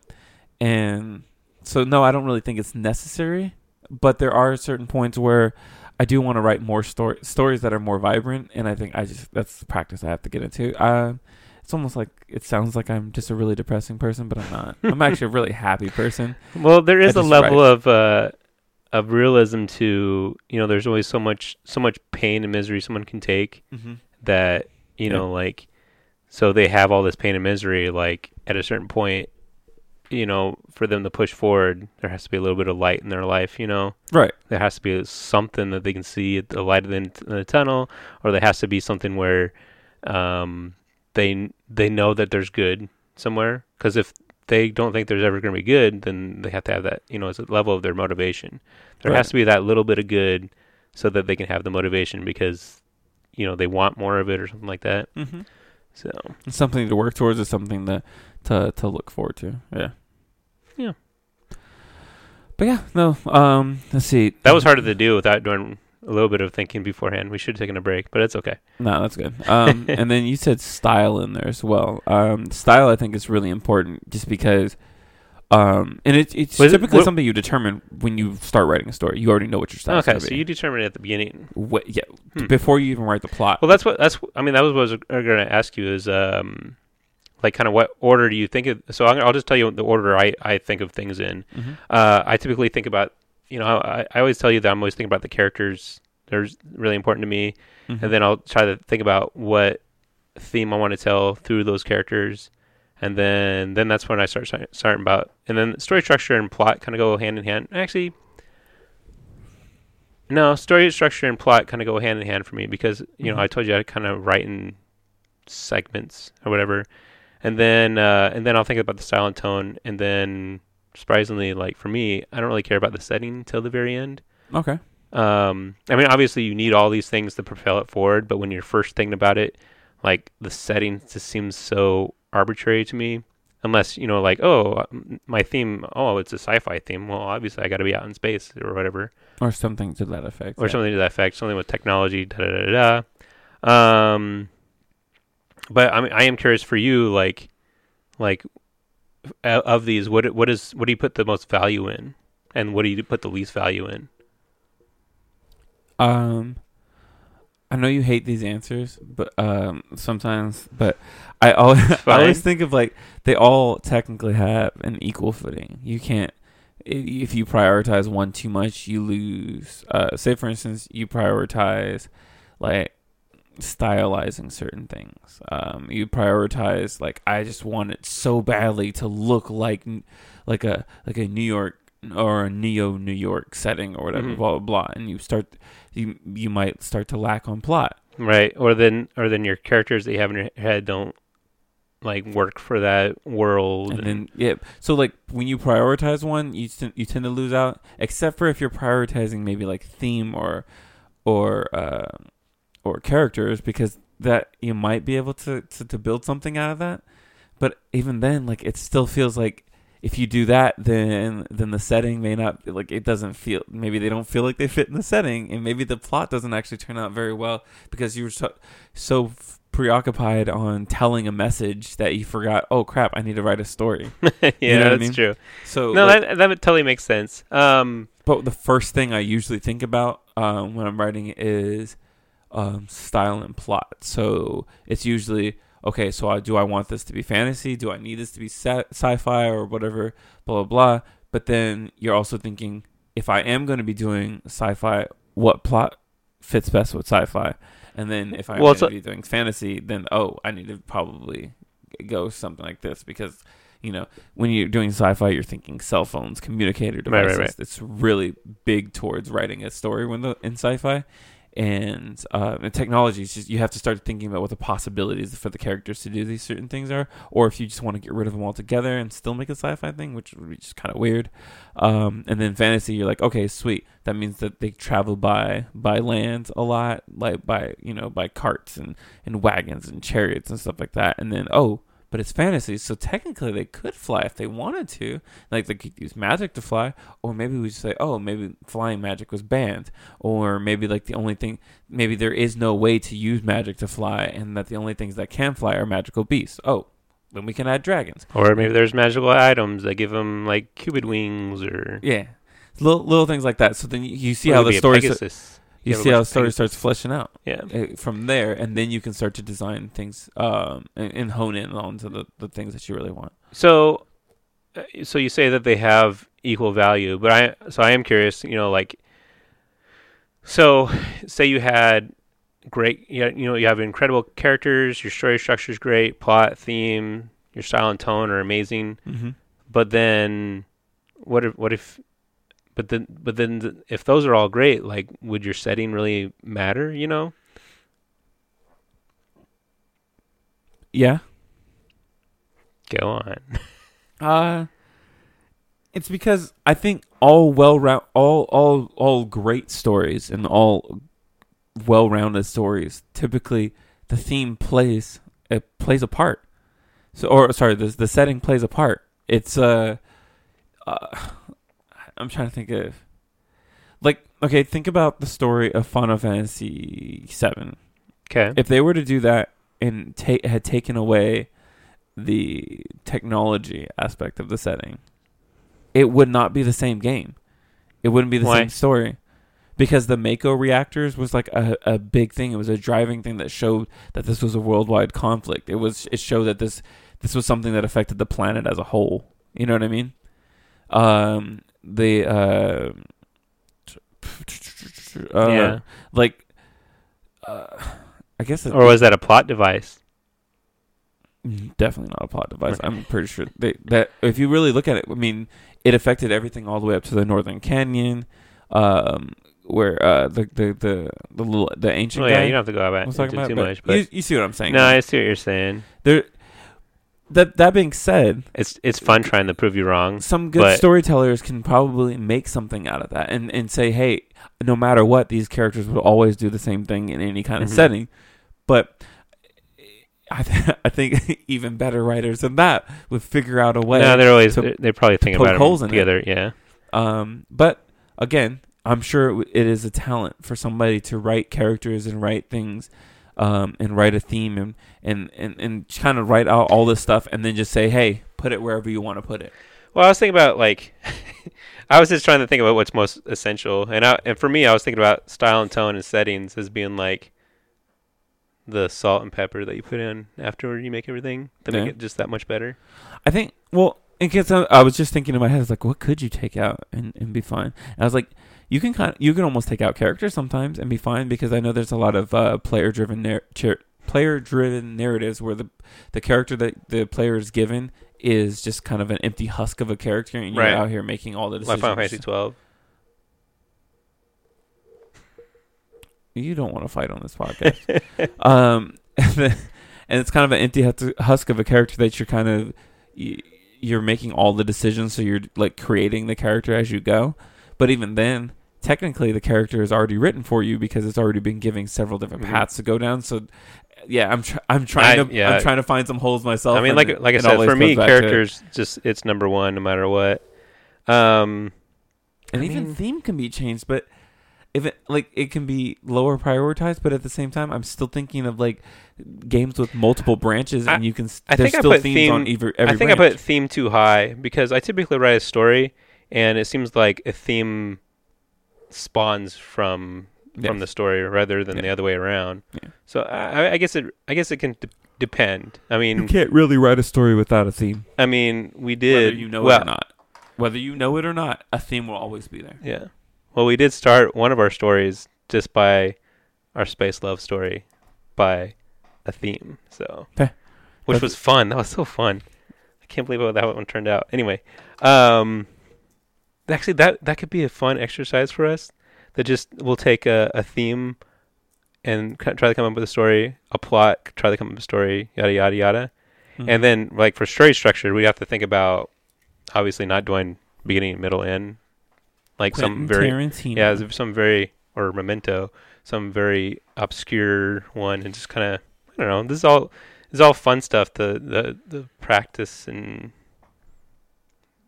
And so no, I don't really think it's necessary, but there are certain points where I do want to write more story stories that are more vibrant, and I think I just that's the practice I have to get into. Uh, it's almost like it sounds like I'm just a really depressing person, but I'm not. I'm actually a really happy person. Well, there is I a level of uh, of realism to you know. There's always so much so much pain and misery someone can take Mm-hmm. that you Yeah. know like so they have all this pain and misery like at a certain point you know for them to push forward there has to be a little bit of light in their life you know Right. there has to be something that they can see at the light of the, in the tunnel or there has to be something where um they they know that there's good somewhere because if they don't think there's ever going to be good, then they have to have that, you know, as a level of their motivation. There Right. has to be that little bit of good so that they can have the motivation because, you know, they want more of it or something like that. Mm-hmm. So, It's something to work towards. is something to to to look forward to. Yeah. Yeah. But yeah, no. Um, let's see. that was harder to do without doing a little bit of thinking beforehand. We should have taken a break, but it's okay. No, that's good. Um, and then you said style in there as well. Um, style I think is really important, just because. Um, and it, it's Was it- typically what- something you determine when you start writing a story. You already know what your style Okay, is so going you determine be. determined at the beginning. What, yeah, Hmm. before you even write the plot. Well, that's what that's. I mean, that was what I was going to ask you is um, like kind of what order do you think of? So I'm, I'll just tell you the order I I think of things in. Mhm. Uh, I typically think about, you know, I, I always tell you that I'm always thinking about the characters. They're really important to me, Mhm. and then I'll try to think about what theme I want to tell through those characters, and then then that's when I start start- starting about, and then story structure and plot kind of go hand in hand. Actually, no, story structure and plot kind of go hand in hand for me because you know Mhm. I told you I kind of write in segments or whatever, and then uh, and then I'll think about the style and tone, and then surprisingly, like for me, I don't really care about the setting till the very end. okay. Um, I mean, obviously, you need all these things to propel it forward, but when you're first thinking about it, like the setting just seems so arbitrary to me. Unless you know, like, oh, my theme, oh, it's a sci-fi theme. Well, obviously, I got to be out in space or whatever, Or something to that effect. or yeah. something to that effect. Something with technology, da da da da. Um, but I mean, I am curious for you, like, like of these, what what is what do you put the most value in, and what do you put the least value in? Um, I know you hate these answers, but um, sometimes, but I always, I always think of like they all technically have an equal footing. You can't if you prioritize one too much, you lose. Uh, say for instance, you prioritize like stylizing certain things. Um, you prioritize like I just want it so badly to look like like a like a New York or a neo New York setting or whatever, Mhm. blah blah blah, and you start you you might start to lack on plot. Right, or then or then your characters that you have in your head don't like work for that world. And then yeah, so like when you prioritize one, you t- you tend to lose out, except for if you're prioritizing maybe like theme or or uh, or characters, because that you might be able to, to to build something out of that. But even then, like it still feels like if you do that, then then the setting may not like it doesn't feel. Maybe they don't feel like they fit in the setting, and maybe the plot doesn't actually turn out very well because you were so so preoccupied on telling a message that you forgot. Oh crap! I need to write a story. yeah, you know what I that's mean? true. So No, like, that that totally makes sense. Um, but the first thing I usually think about um, when I'm writing is um, style and plot. So it's usually okay. So I, do I want this to be fantasy? Do I need this to be sci- sci-fi or whatever? Blah blah blah. But then you're also thinking, if I am going to be doing sci-fi, what plot fits best with sci-fi? And then if I'm Well, going to be doing fantasy, then oh, I need to probably go something like this because you know when you're doing sci-fi, you're thinking cell phones, communicator devices. Right, right, right. It's really big towards writing a story when the in sci-fi. And, uh, technology is just you have to start thinking about what the possibilities for the characters to do these certain things are, or if you just want to get rid of them altogether and still make a sci-fi thing, which would be just kind of weird. Um, and then fantasy, you're like, okay, sweet. That means that they travel by by land a lot, like by you know by carts and and wagons and chariots and stuff like that. And then oh, but it's fantasy, so technically they could fly if they wanted to. Like they could use magic to fly, or maybe we just say, oh, maybe flying magic was banned, or maybe like the only thing, maybe there is no way to use magic to fly, and that the only things that can fly are magical beasts. Oh, then we can add dragons. or maybe there's magical items that give them like cupid wings, or Yeah, little little things like that. So then you, you see or how the story Pegasus. You see how story starts fleshing out. Yeah, uh, from there, and then you can start to design things um, and, and hone in onto the, the things that you really want. So, uh, so you say that they have equal value, but I so I am curious. You know, like, so say you had great, you you know, you have incredible characters, your story structure is great, plot, theme, your style and tone are amazing, Mm-hmm. but then what if what if but then but then if those are all great like would your setting really matter you know Yeah, go on Uh it's because I think all well round all all all great stories and all well rounded stories typically the theme plays it plays a part. So or sorry, the the setting plays a part. It's uh, uh I'm trying to think of like okay, think about the story of Final Fantasy 7. Okay. If they were to do that and ta- had taken away the technology aspect of the setting, it would not be the same game. It wouldn't be the Why? same story. Because the Mako reactors was like a, a big thing. It was a driving thing that showed that this was a worldwide conflict. It was it showed that this this was something that affected the planet as a whole. You know what I mean? Um the uh, uh yeah. like uh, I guess it, Or was that a plot device? definitely not a plot device. Okay. I'm pretty sure they, that if you really look at it, I mean, it affected everything all the way up to the Northern Canyon, um, where uh, the, the the the little the ancient Oh guy yeah, you don't have to go about was into talking about. too much, but you, you see what I'm saying? no, I see what you're saying. there. That that being said, It's it's fun trying to prove you wrong. some good But- storytellers can probably make something out of that and, and say, hey, no matter what, these characters would always do the same thing in any kind of Mhm. setting. But I, th- I think even better writers than that would figure out a way. no, they're always to- they're, probably thinking about holes in it. together. Yeah. um, but again, I'm sure it, w- it is a talent for somebody to write characters and write things. Um, and write a theme and, and, and, and kind of write out all this stuff and then just say, hey, put it wherever you want to put it. Well, I was thinking about like, I was just trying to think about what's most essential, and I, and for me, I was thinking about style and tone and settings as being like the salt and pepper that you put in after you make everything to make it just that much better. I think. Well, in case I, I was just thinking in my head, I was like, what could you take out and, and be fine? And I was like, you can kind of, you can almost take out characters sometimes and be fine because I know there's a lot of uh, player driven nar- char- player driven narratives where the the character that the player is given is just kind of an empty husk of a character and you're Right. out here making all the Like decisions. Final Fantasy twelve. you don't want to fight on this podcast. um, and, it's kind of an empty hus- husk of a character that you're kind of y- you're making all the decisions, so you're like creating the character as you go. But even then, technically, the character is already written for you because it's already been giving several different Mhm. paths to go down. So, yeah, I'm tr- I'm trying I- to yeah. I'm trying to find some holes myself. I mean, and like like I said, for me, comes back to it. characters just it's number one no matter what. Um, and I even mean- theme can be changed, but if it like it can be lower prioritized, but at the same time, I'm still thinking of like games with multiple branches, and I- you can. s- I there's think I still put themes theme- on every. every I think I put theme too high because I typically write a story, and it seems like a theme spawns from Yeah. from the story rather than Yeah. the other way around. Yeah. So I, I guess it I guess it can d- depend. I mean, You can't really write a story without a theme, I mean, we did whether you know well, it or not. Whether you know it or not, a theme will always be there. Yeah. Well, we did start one of our stories just by our space love story by a theme. So, Okay. which That's- was fun. That was so fun. I can't believe how that one turned out. Anyway, um, actually, that that could be a fun exercise for us. That just we'll take a, a theme and try to come up with a story, a plot, try to come up with a story, yada yada yada. Mm-hmm. And then, like for story structure, we have to think about obviously not doing beginning, middle, end, like some very Tarantino. yeah, some very or memento, some very obscure one, and just kind of I don't know. This is all this is all fun stuff. The the the practice and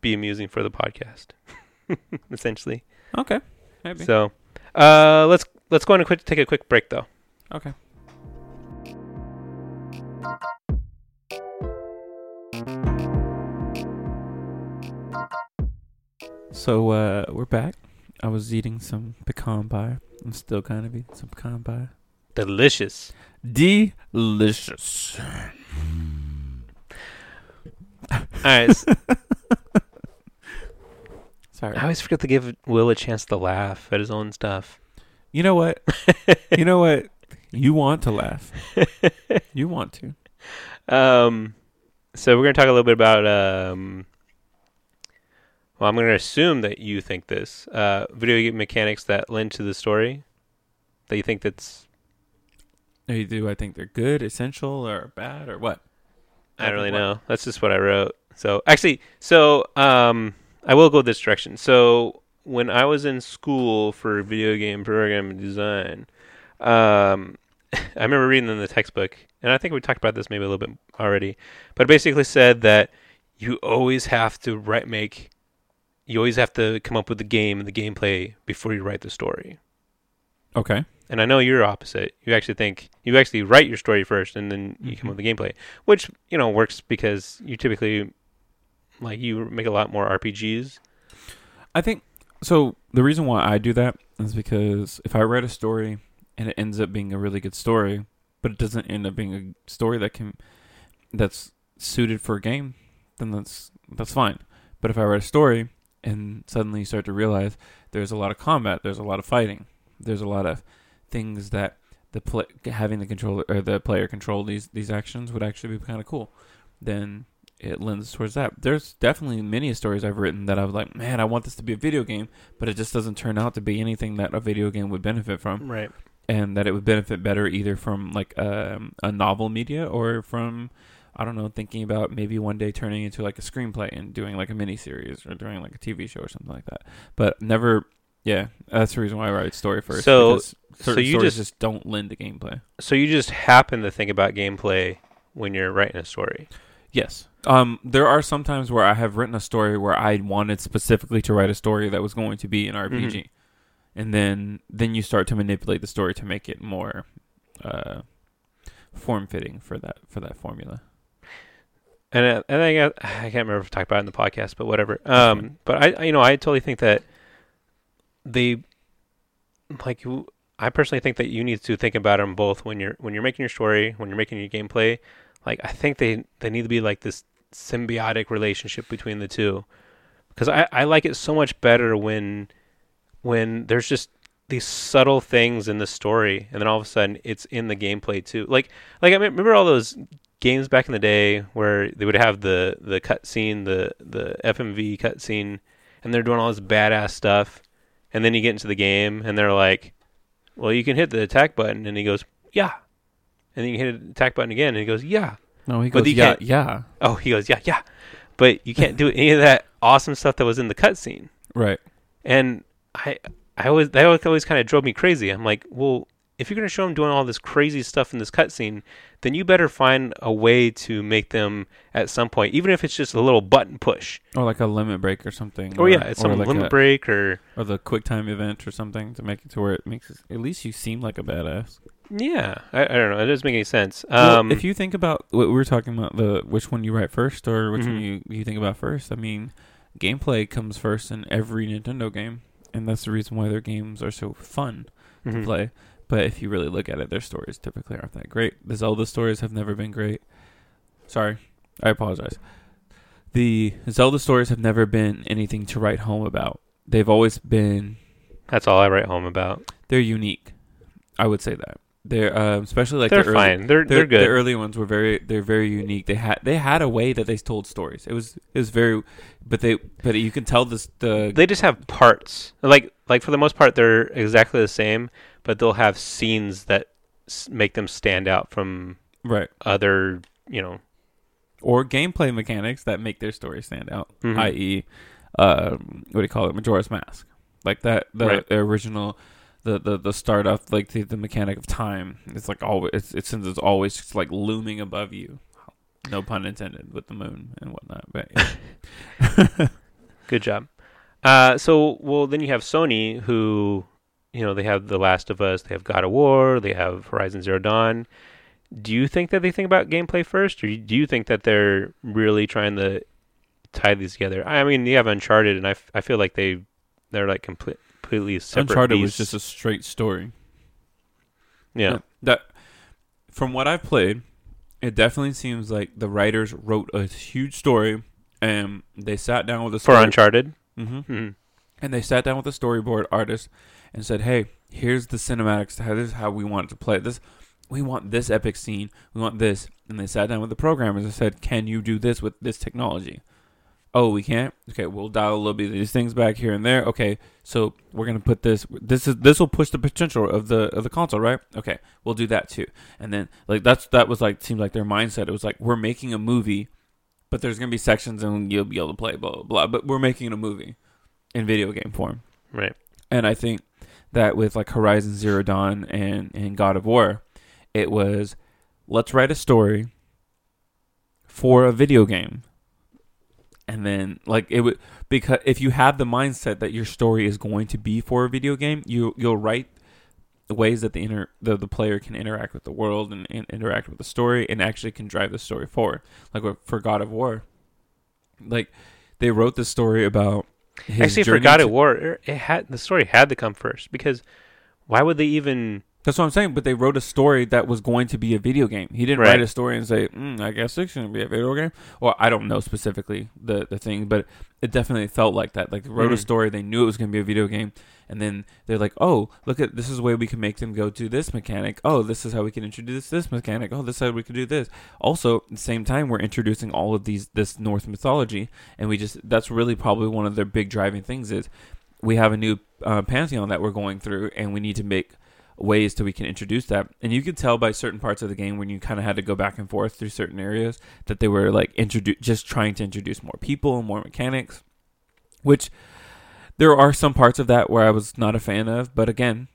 be amusing for the podcast, essentially. okay. Maybe. So, uh, let's let's go on and quick take a quick break though. okay. So uh, we're back. I was eating some pecan pie. I'm still kind of eating some pecan pie. Delicious. Delicious. All right. Sorry. I always forget to give Will a chance to laugh at his own stuff. You know what? you know what? You want to laugh. You want to. Um, so we're gonna talk a little bit about um. Well, I'm gonna assume that you think this uh, video game mechanics that lend to the story. That you think that's Hey, do I think they're good, essential, or bad, or what? I don't really What? know. That's just what I wrote. So actually, so um, I will go this direction. So when I was in school for video game program design, um, I remember reading in the textbook, and I think we talked about this maybe a little bit already, but it basically said that you always have to write make, you always have to come up with the game and the gameplay before you write the story. Okay. And I know you're opposite. You actually think you actually write your story first, and then you come Mhm. up with the gameplay, which you know works because you typically like you make a lot more RPGs. I think so. The reason why I do that is because if I write a story and it ends up being a really good story, but it doesn't end up being a story that can that's suited for a game, then that's that's fine. But if I write a story and suddenly you start to realize there's a lot of combat, there's a lot of fighting, there's a lot of things that the play, having the controller or the player control these these actions would actually be kind of cool, then it lends towards that. There's definitely many stories I've written that I was like, man, I want this to be a video game, but it just doesn't turn out to be anything that a video game would benefit from, Right. and that it would benefit better either from like um, a novel media or from I don't know, thinking about maybe one day turning into like a screenplay and doing like a mini series or doing like a TV show or something like that. But never, yeah, that's the reason why I write story first. So- because so you stories just- just don't lend to gameplay. So you just happen to think about gameplay when you're writing a story. Yes. Um, there are some times where I have written a story where I wanted specifically to write a story that was going to be an RPG, Mhm. and then then you start to manipulate the story to make it more uh, form fitting for that for that formula. and I, and I, got, I can't remember if I talked about it in the podcast, but whatever. Um, but I, I- you know, I totally think that they, like, I personally think that you need to think about them both when you're when you're making your story, when you're making your gameplay. Like, I think they they need to be like this symbiotic relationship between the two, because I I like it so much better when when there's just these subtle things in the story, and then all of a sudden it's in the gameplay too. Like like I me- remember all those games back in the day where they would have the the cut scene, the the FMV cutscene and they're doing all this badass stuff, and then you get into the game and they're like, "Well, you can hit the attack button," and he goes, "Yeah," and then you hit the attack button again, and he goes, "Yeah." No, he goes, yeah, can't- yeah, Oh, he goes, "Yeah, yeah," but you can't do any of that awesome stuff that was in the cutscene. right. And I, I always that always, kind of drove me crazy. I'm like, well, if you're gonna show them doing all this crazy stuff in this cutscene, then you better find a way to make them at some point, even if it's just a little button push. Or like a limit break or something. Or, yeah, it's or some like limit a- break or or the quick time event or something to make it to where it makes it, at least you seem like a badass. Yeah, I, I don't know. It doesn't make any sense. Well, Um, if you think about what we were talking about, the which one you write first or which one Mhm. you, you think about first, I mean, gameplay comes first in every Nintendo game, and that's the reason why their games are so fun to mhm. play. But if you really look at it, their stories typically aren't that great. The Zelda stories have never been great. Sorry, I apologize. The Zelda stories have never been anything to write home about. They've always been that's all I write home about. they're unique. I would say that they're um, especially like they're the early, fine. They're they're, good. The early ones were very they're very unique. They had they had a way that they told stories. It was it was very, but they but you can tell this the they just have parts. Like like for the most part, they're exactly the same, but they'll have scenes that s- make them stand out from right other. You know, or gameplay mechanics that make their story stand out. Mhm. I.e., um, what do you call it? Majora's Mask, like that the Right. original. The, the the start off like the, the mechanic of time it's like always it's, it seems it's always just like looming above you no pun intended with the moon and whatnot but yeah. Good job. Uh, so, well, then you have Sony, who, you know, they have The Last of Us, they have God of War, they have Horizon Zero Dawn. Do you think that they think about gameplay first, or do you think that they're really trying to tie these together? I mean, you have Uncharted, and I, f- I feel like they they're like complete, completely separate. Uncharted was just a straight story yeah. That from what I've played, it definitely seems like the writers wrote a huge story and they sat down with a for story- Uncharted. Mhm. Mhm. and they sat down with a storyboard artist and said, "Hey, here's the cinematics. This is how we want it to play. This we want this epic scene. We want this." And they sat down with the programmers and said, "Can you do this with this technology?" Oh, we can't. Okay, we'll dial a little bit of these things back here and there. Okay, so we're gonna put this. This is this will push the potential of the of the console, right? Okay, we'll do that too. And then like that's that was like seemed like their mindset. It was like we're making a movie, but there's gonna be sections and you'll be able to play blah blah blah. But we're making a movie in video game form, Right. and I think that with like Horizon Zero Dawn and and God of War, it was let's write a story for a video game. And then like it would because if you have the mindset that your story is going to be for a video game, you you'll write ways that the inter the, the player can interact with the world and, and interact with the story and actually can drive the story forward. Like for God of War. Like they wrote the story about his Actually, for God to- of War, it had the story had to come first because why would they even? That's what I'm saying. But they wrote a story that was going to be a video game. He didn't Right. write a story and say, mm, "I guess it's going to be a video game." Well, I don't know specifically the the thing, but it definitely felt like that. Like they wrote a Mhm. story, they knew it was going to be a video game, and then they're like, "Oh, look at this is the way we can make them go to this mechanic. Oh, this is how we can introduce this mechanic. Oh, this is how we can do this." Also, at the same time, we're introducing all of these this Norse mythology, and we just that's really probably one of their big driving things is we have a new uh, pantheon that we're going through, and we need to make ways to we can introduce that. And you could tell by certain parts of the game when you kind of had to go back and forth through certain areas that they were like introduce just trying to introduce more people and more mechanics, which there are some parts of that where I was not a fan of. But again,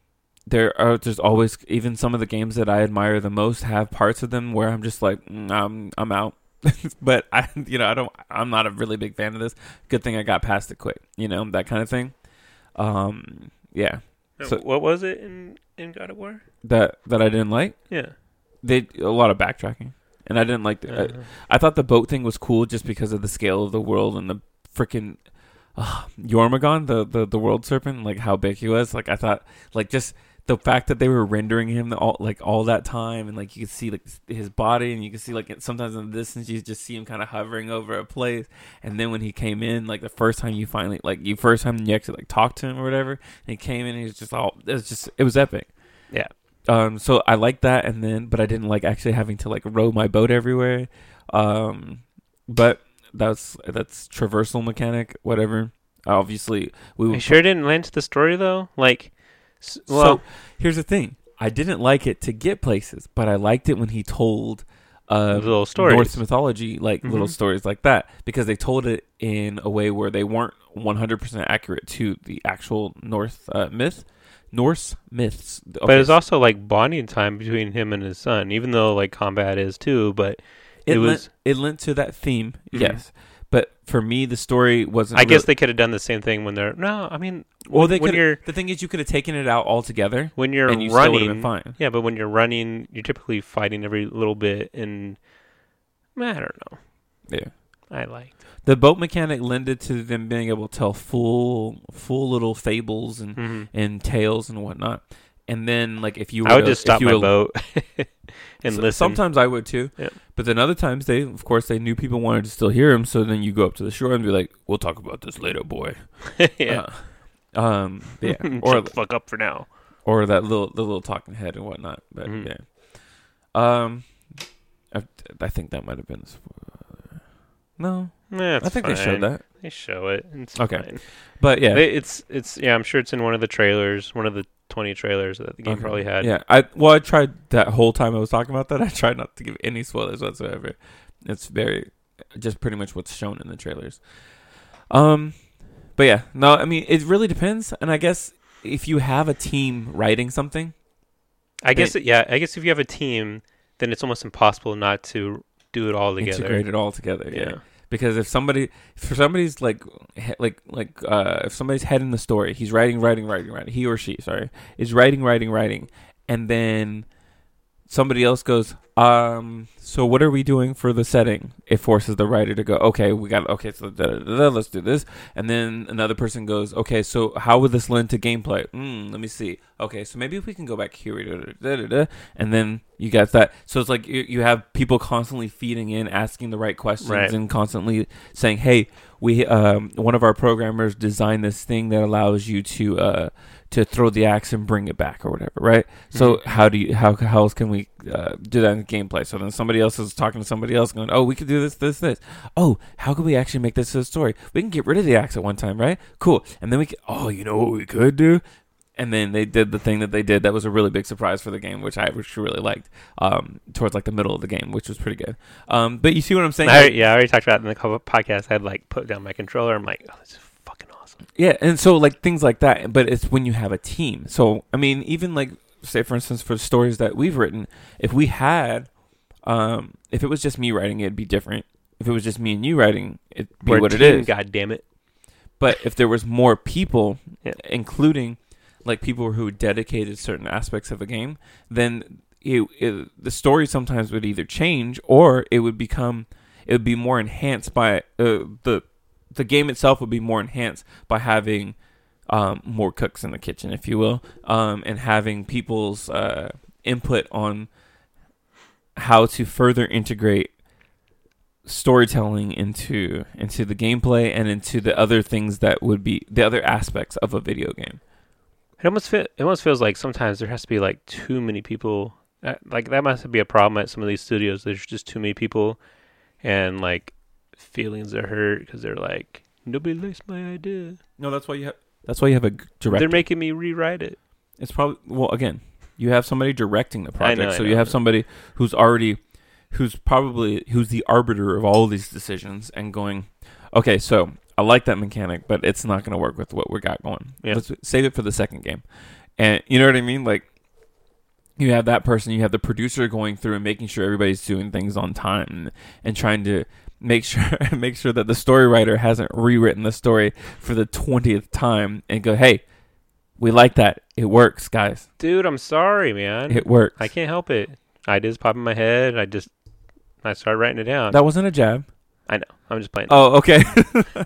there are there's always even some of the games that I admire the most have parts of them where I'm just like mm, I'm I'm out. but I you know I don't I'm not a really big fan of this. Good thing I got past it quick. You know that kind of thing. Um yeah So- what was it in in God of War? that that I didn't like. Yeah. they a lot of backtracking, and I didn't like. The, Uh, I, I thought the boat thing was cool just because of the scale of the world and the freaking uh, Jörmungandr, the, the the world serpent, like how big he was. Like I thought, like just the fact that they were rendering him all like all that time, and like you could see like his body, and you could see like sometimes in the distance you just see him kind of hovering over a place, and then when he came in, like the first time you finally like you first time you actually like talked to him or whatever, and he came in, and he was just all it was just it was epic. Yeah. Um, so I liked that, and then, but I didn't like actually having to like row my boat everywhere. Um, but that's that's traversal mechanic, whatever. Obviously, we I sure didn't lend to the story though. Like, so well, here's the thing: I didn't like it to get places, but I liked it when he told uh, little stories. Norse mythology, like little Mhm. stories like that, because they told it in a way where they weren't 100% accurate to the actual North uh, myth, Norse myths. But it's also like bonding time between him and his son, even though like combat is too. But it, it was- lent, it lent to that theme, Mhm. yes. But for me, the story wasn't. I guess they could have done the same thing when they're no. I mean, well, when, they when could. you're The thing is, you could have taken it out altogether, when you're and you running. been fine. Yeah, but when you're running, you're typically fighting every little bit, and I don't know. Yeah. I liked. The boat mechanic lended to them being able to tell full, full little fables and hmm and tales and whatnot. And then, like, if you, I would were- just stop my boat and So- listen. Sometimes I would too. Yeah. But then other times they, of course, they knew people wanted to still hear him. So then you go up to the shore and be like, "We'll talk about this later, boy." yeah. Uh, um. Yeah. Or the fuck up for now. or that little the little talking head and whatnot. But Mhm. yeah. Um. I, I think that might have been. No, Yeah, I think they showed that. They show it. It's Okay. fine. But yeah, It's it's yeah. I'm sure it's in one of the trailers, one of the 20 trailers that the game Okay. probably had. Yeah, I well, I tried that whole time I was talking about that. I tried not to give any spoilers whatsoever. It's very just pretty much what's shown in the trailers. Um, but yeah, no, I mean it really depends, and I guess if you have a team writing something, I guess it, yeah. I guess if you have a team, then it's almost impossible not to do it all together. integrate it all together. Yeah. Yeah. Because if somebody, if somebody's like, like, like, uh, if somebody's head in the story, he's writing, writing, writing, writing. He or she, sorry, is writing, writing, writing, and then somebody else goes, um, so what are we doing for the setting? It forces the writer to go, okay, we got, okay, so da, da, da, let's do this, and then another person goes, okay, so how would this lend to gameplay? Mm, let me see. Okay, so maybe if we can go back here, da, da, da, da, da, and then you got that. So it's like you, you have people constantly feeding in, asking the right questions, Right. and constantly saying, "Hey, we um, one of our programmers designed this thing that allows you to uh, to throw the axe and bring it back or whatever." Right. So Mhm. how do you how how else can we uh, do that in gameplay. So then somebody else is talking to somebody else, going, "Oh, we could do this, this, this. Oh, how could we actually make this a story? We can get rid of the axe at one time, right? Cool. And then we, can, oh, you know what we could do? And then they did the thing that they did that was a really big surprise for the game, which I which really liked. Um, towards like the middle of the game, which was pretty good. Um, but you see what I'm saying? I, yeah, I already talked about it in the podcast. I'd like put down my controller. I'm like, oh, this awesome. Yeah, and so like things like that, but it's when you have a team. So I mean, even like say for instance for stories that we've written, if we had, um, if it was just me writing, it'd be different. If it was just me and you writing, it'd be We're what it team, is. God damn it. But if there was more people, Yeah. including like people who dedicated certain aspects of the game, then it, it, the story sometimes would either change or it would become it would be more enhanced by uh, the the game itself would be more enhanced by having um, more cooks in the kitchen, if you will, um, and having people's uh, input on how to further integrate storytelling into into the gameplay and into the other things that would be the other aspects of a video game. It almost fe- it almost feels like sometimes there has to be like too many people. Uh, like that must be a problem at some of these studios. There's just too many people, and like feelings are hurt because they're like nobody likes my idea. No, that's why you have that's why you have a g- director. They're making me rewrite it. It's probably well again, you have somebody directing the project, know, I so you have somebody who's already who's probably who's the arbiter of all of these decisions and going, okay, so I like that mechanic, but it's not going to work with what we got going. Yeah. Let's save it for the second game, and you know what I mean, like. You have that person, you have the producer going through and making sure everybody's doing things on time and, and trying to make sure make sure that the story writer hasn't rewritten the story for the twentieth time and go, Hey, we like that. It works, guys. Dude, I'm sorry, man. It works. I can't help it. Ideas pop in my head. I just I start writing it down. That wasn't a jab. I know. I'm just playing. Oh, okay.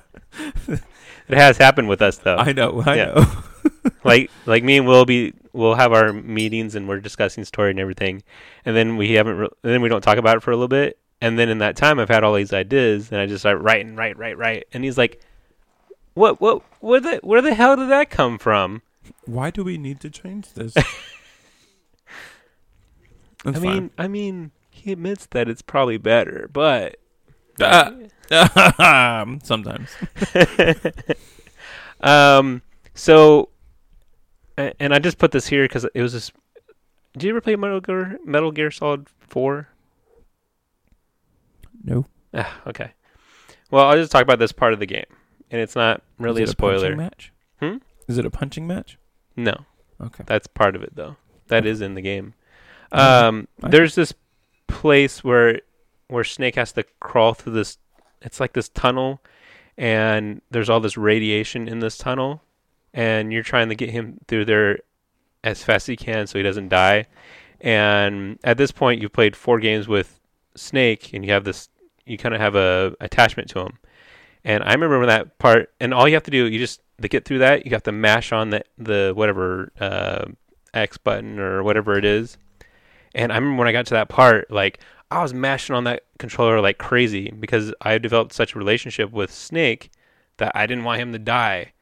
It has happened with us though. I know. I Yeah. know. like like me and Will be we'll have our meetings and we're discussing story and everything, and then we haven't re- and then we don't talk about it for a little bit, and then in that time I've had all these ideas and I just start writing, write, write, write, and he's like, "What what where the where the hell did that come from?" Why do we need to change this? I mean I mean he admits that it's probably better, but Ah. sometimes. um so and I just put this here because it was this. Did you ever play Metal Gear Metal Gear Solid Four? No. Ah, okay. Well, I'll just talk about this part of the game, and it's not really a Is it punching spoiler. match? Hmm? Is it a punching match? no, Okay. that's part of it though. That is in the game. Um, I- there's this place where where Snake has to crawl through this. It's like this tunnel, and there's all this radiation in this tunnel, and you're trying to get him through there as fast as you can so he doesn't die. And at this point, you've played four games with Snake, and you have this. You kind of have a attachment to them. And I remember that part, and all you have to do, you just to get through that, you have to mash on the the whatever uh, X button or whatever it is. And I remember when I got to that part, like I was mashing on that controller like crazy because I developed such a relationship with Snake that I didn't want him to die.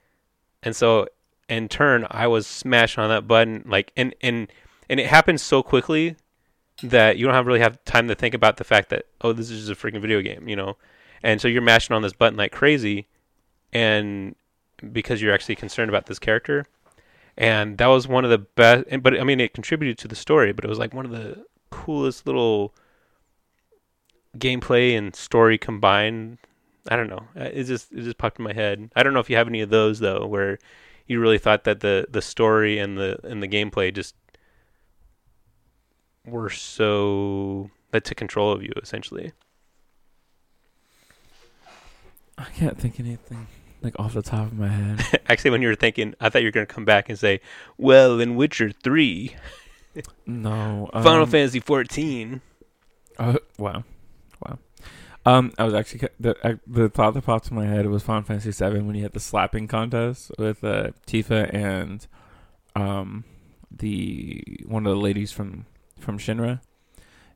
And so in turn, I was smashing on that button like and and and it happened so quickly that you don't have really have time to think about the fact that oh this is just a freaking video game, you know. And so you're mashing on this button like crazy and because you're actually concerned about this character. And that was one of the best but I mean it contributed to the story, but it was like one of the coolest little gameplay and story combined. I don't know. Uh, It just it just popped in my head. I don't know if you have any of those though, where you really thought that the the story and the and the gameplay just were so that took control of you essentially. I can't think anything like off the top of my head. Actually, when you were thinking, I thought you were going to come back and say, "Well, in Witcher Three, no. Um, Final Fantasy 14." Uh, wow, wow. Um, I was actually the I, the thought that popped in my head was Final Fantasy VII when you had the slapping contest with uh, Tifa and um the one of the ladies from from Shinra.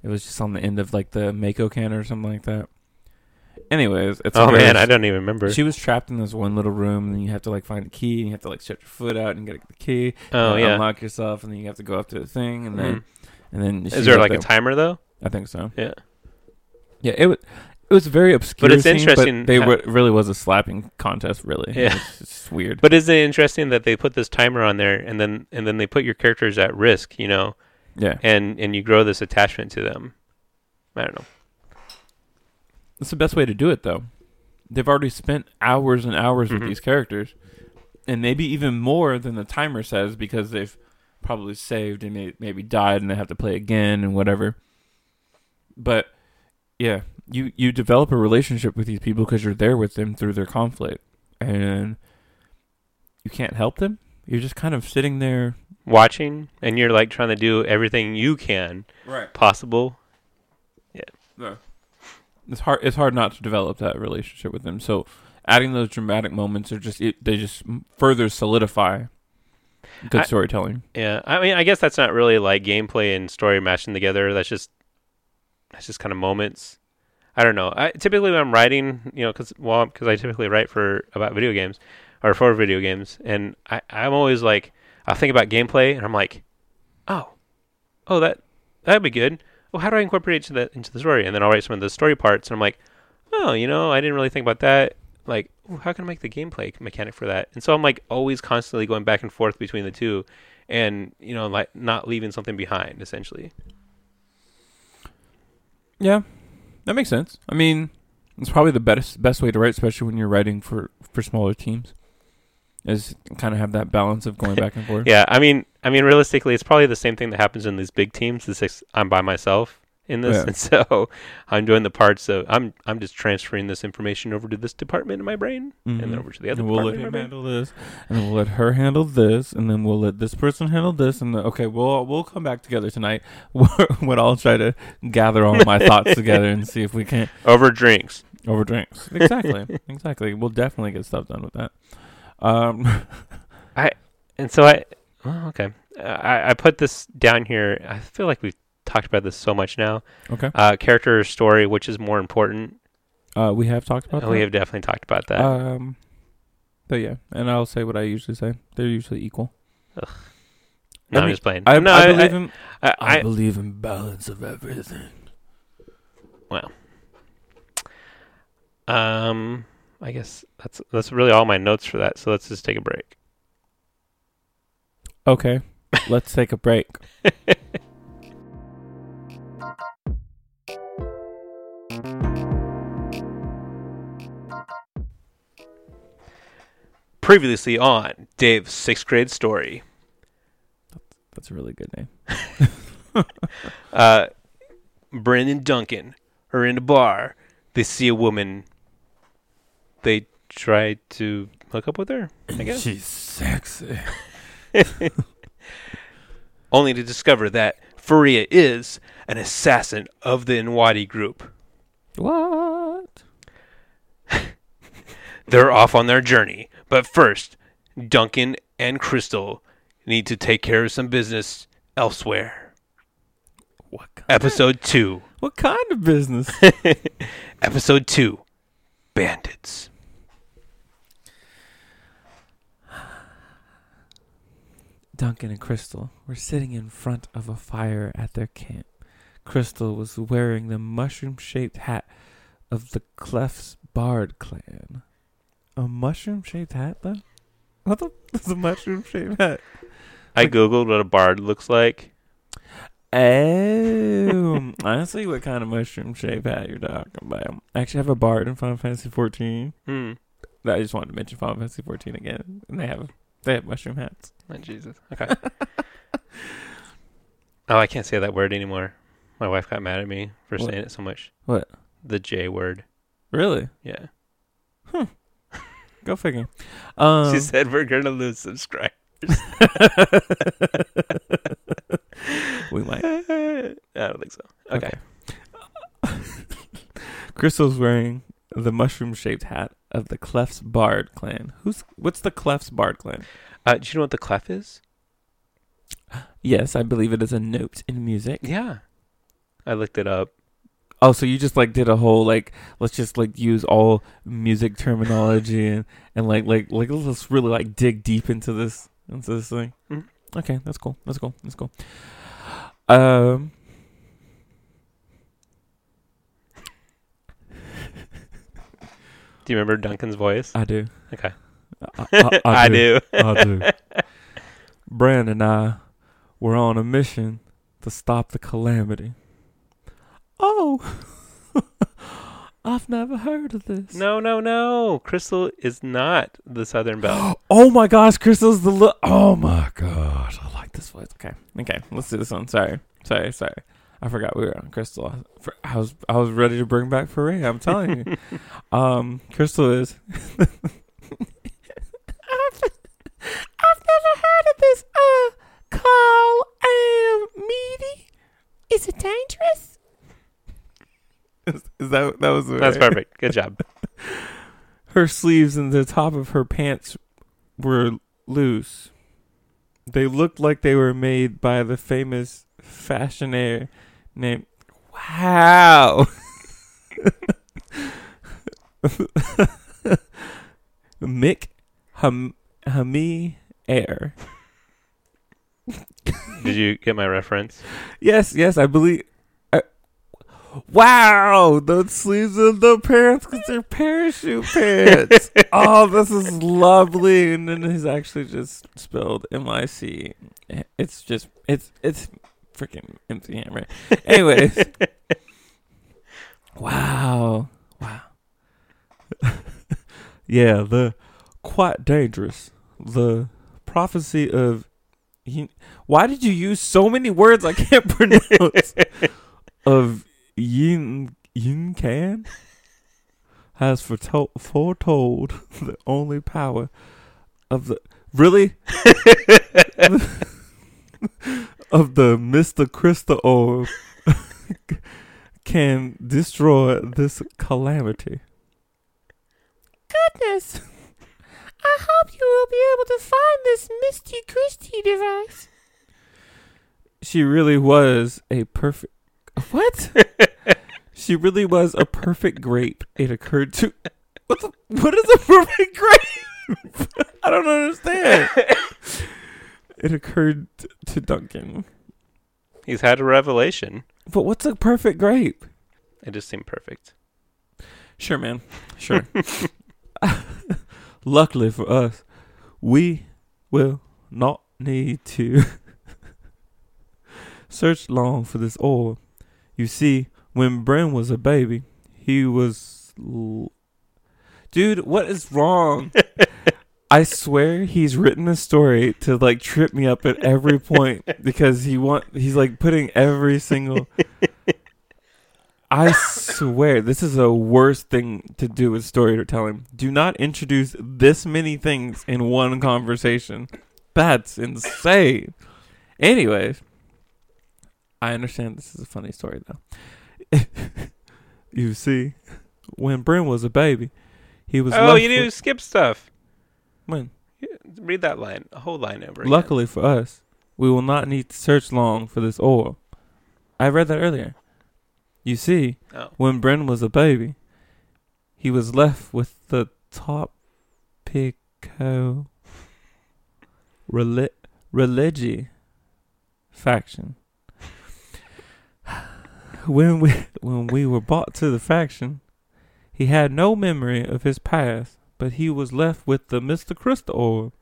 It was just on the end of like the Mako can or something like that. Anyways, it's Oh man. I don't even remember. She was trapped in this one little room, and you have to like find the key, and you have to like stretch your foot out and get the key, oh yeah. unlock yourself, and then you have to go up to the thing, and then Mhm. and then Is there like a timer though? I think so. Yeah. Yeah, it was. It was very obscure. But it's scene, interesting they how- were, really was a slapping contest. Really, Yeah. it's, it's weird. But isn't it interesting that they put this timer on there and then and then they put your characters at risk, you know, yeah, and and you grow this attachment to them. I don't know. That's the best way to do it, though. They've already spent hours and hours with Mhm. these characters, and maybe even more than the timer says because they've probably saved and may- maybe died and they have to play again and whatever. But yeah, you you develop a relationship with these people because you're there with them through their conflict, and you can't help them. You're just kind of sitting there. Watching and you're like trying to do everything you can Right. possible. Yeah. It's hard. It's hard not to develop that relationship with them. So adding those dramatic moments are just it, they just further solidify good I- storytelling. Yeah, I mean, I guess that's not really like gameplay and story mashing together. That's just that's just kind of moments. I don't know. I typically when I'm writing, you know, because well, because I typically write for about video games or for video games, and I I'm always like I'll think about gameplay, and I'm like, oh, oh that that'd be good. Well, how do I incorporate into the into the story? And then I'll write some of the story parts, and I'm like, oh, you know, I didn't really think about that. Like, ooh, how can I make the gameplay mechanic for that? And so I'm like always constantly going back and forth between the two, and you know, like not leaving something behind, essentially. Yeah, that makes sense. I mean, it's probably the best best way to write, especially when you're writing for for smaller teams, is kind of have that balance of going back and forth. Yeah, I mean, I mean, realistically, it's probably the same thing that happens in these big teams. This is, I'm by myself in this, Yeah. and so I'm doing the parts of I'm I'm just transferring this information over to this department in my brain, and then over to the other And we'll let him handle this, and then we'll let her handle this, and then we'll let this person handle this, and then, okay, we'll we'll come back together tonight. when I'll try to gather all my thoughts together and see if we can't Over drinks. over drinks. Exactly, exactly. We'll definitely get stuff done with that. Um, I And so I, oh, okay, uh, I I put this down here. I feel like we've talked about this so much now. okay. Uh, character or story, which is more important? Uh, we have talked about we that. have definitely talked about that. Um, but yeah, and I'll say what I usually say. They're usually equal. no, I I'm mean, just playing. I, no, I I, believe I, in. I, I, I, believe in balance of everything. Well. Um, I guess that's that's really all my notes for that. So let's just take a break. Okay, let's take a break. Previously on Dave's sixth grade story. That's a really good name. Uh, Brandon Duncan are in a bar. They see a woman. They try to hook up with her, I guess. She's sexy. only to discover that Faria is an assassin of the Nwadi group. What? They're off on their journey, but first, Duncan and Crystal need to take care of some business elsewhere. What? Kind Episode 2. what kind of business? Episode 2 Bandits. Duncan and Crystal were sitting in front of a fire at their camp. Crystal was wearing the mushroom shaped hat of the Clef's Bard clan. A mushroom shaped hat, though? What the is a mushroom shaped hat? I googled what a bard looks like. Oh, I see what kind of mushroom shaped hat you're talking about. I actually have a bard in Final Fantasy 14. Hmm. I just wanted to mention Final Fantasy 14 again, and they have they have mushroom hats. Oh, Jesus. Okay. oh, I can't say that word anymore. My wife got mad at me for What? saying it so much. What? The J word. Really? Yeah. Go figure. Um, she said we're going to lose subscribers. we might. I don't think so. Okay. Crystal's wearing the mushroom shaped hat of the Clef's Bard clan. Who's what's the Clef's Bard clan? Uh, do you know what the clef is? Yes, I believe it is a note in music. Yeah. I looked it up. Oh, so you just like did a whole like let's just like use all music terminology and and like like like let's really like dig deep into this into this thing. Mhm. Okay, that's cool. That's cool. That's cool. Um. Do you remember Duncan's voice? I do. Okay. I, I- I I do. I do. Brand and I were on a mission to stop the calamity. Oh, I've never heard of this. No, no, no. Crystal is not the Southern Belle. Oh my gosh, Crystal's the li- Oh my gosh, I like this voice. Okay, okay, let's do this one. Sorry, sorry, sorry. I forgot we were on Crystal. For- I was I was ready to bring back Foray. I'm telling you. um, Crystal is. I've, I've never heard of this. Uh, call um meaty. Is it dangerous? Is, is that that was That's perfect. Good job. her sleeves and the top of her pants were loose. They looked like they were made by the famous fashionaire named Wow. Mick Ham Hami Air. Did you get my reference? Yes, yes, I believe. I, wow, the sleeves of the pants because they're parachute pants. oh, this is lovely, and then he's actually just spelled M I C. It's just it's it's freaking MC Hammer. Anyways, wow, wow. yeah, the quite dangerous. The prophecy of. He, why did you use so many words I can't pronounce? of Yin Yin Can has foretold, foretold the only power of the really of the Mister Crystal orb can destroy this calamity. Goodness. I hope you will be able to find this Misty Christie device. She really was a perfect. What? she really was a perfect grape. It occurred to. What, the, what is a perfect grape? I don't understand. It occurred t- to Duncan. He's had a revelation. But what's a perfect grape? It just seemed perfect. Sure, man. Sure. Luckily for us, we will not need to search long for this ore. You see, when Bren was a baby, he was. L- Dude, what is wrong? I swear he's written a story to like trip me up at every point because he want he's like putting every single I swear this is a worst thing to do with storytelling. Do not introduce this many things in one conversation. That's insane. Anyways, I understand this is a funny story though. you see, when Bryn was a baby, he was oh, you do with- skip stuff. When Yeah, Read that line, a whole line over. again. Luckily for us, we will not need to search long for this ore. I read that earlier. You see, Oh. when Bren was a baby, he was left with the top Pico reli- religi faction. When we when we were brought to the faction, he had no memory of his past, but he was left with the Mr. Crystal orb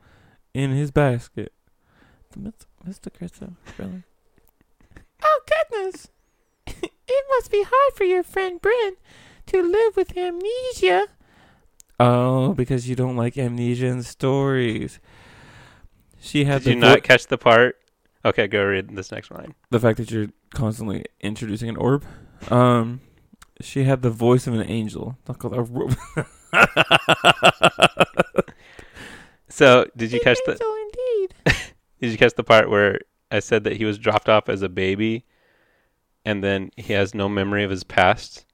in his basket. The Mr. Mr. Crystal, really? Oh goodness! it must be hard for your friend Bryn to live with amnesia. Oh, because you don't like amnesia in stories. She had Did the you not vo- catch the part? Okay, go read this next line. the fact that you're constantly introducing an orb. Um, she had the voice of an angel. Not called a ro- So, did you catch the angel indeed. Did you catch the part where I said that he was dropped off as a baby, and then he has no memory of his past?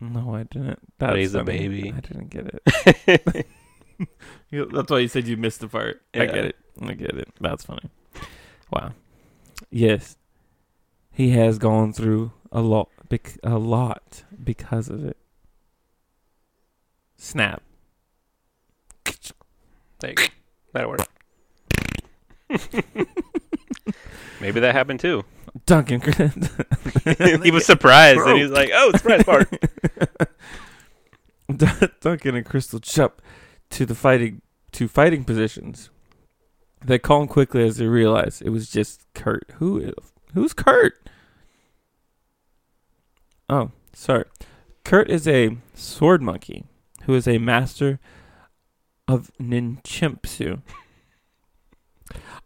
No, I didn't. That's he's a baby. I didn't get it. That's why you said you missed the part. I get it. I get it. That's funny. Wow. Yes, he has gone through a lot. Bec- a lot because of it. Snap. There you go. That'll work. Maybe that happened too. Duncan. he was surprised, and he was like, "Oh, surprise part." Duncan and Crystal jump to the fighting to fighting positions. They calm quickly as they realize it was just Kurt. Who who's Kurt? Oh, sorry. Kurt is a sword monkey who is a master of ninchimpsu.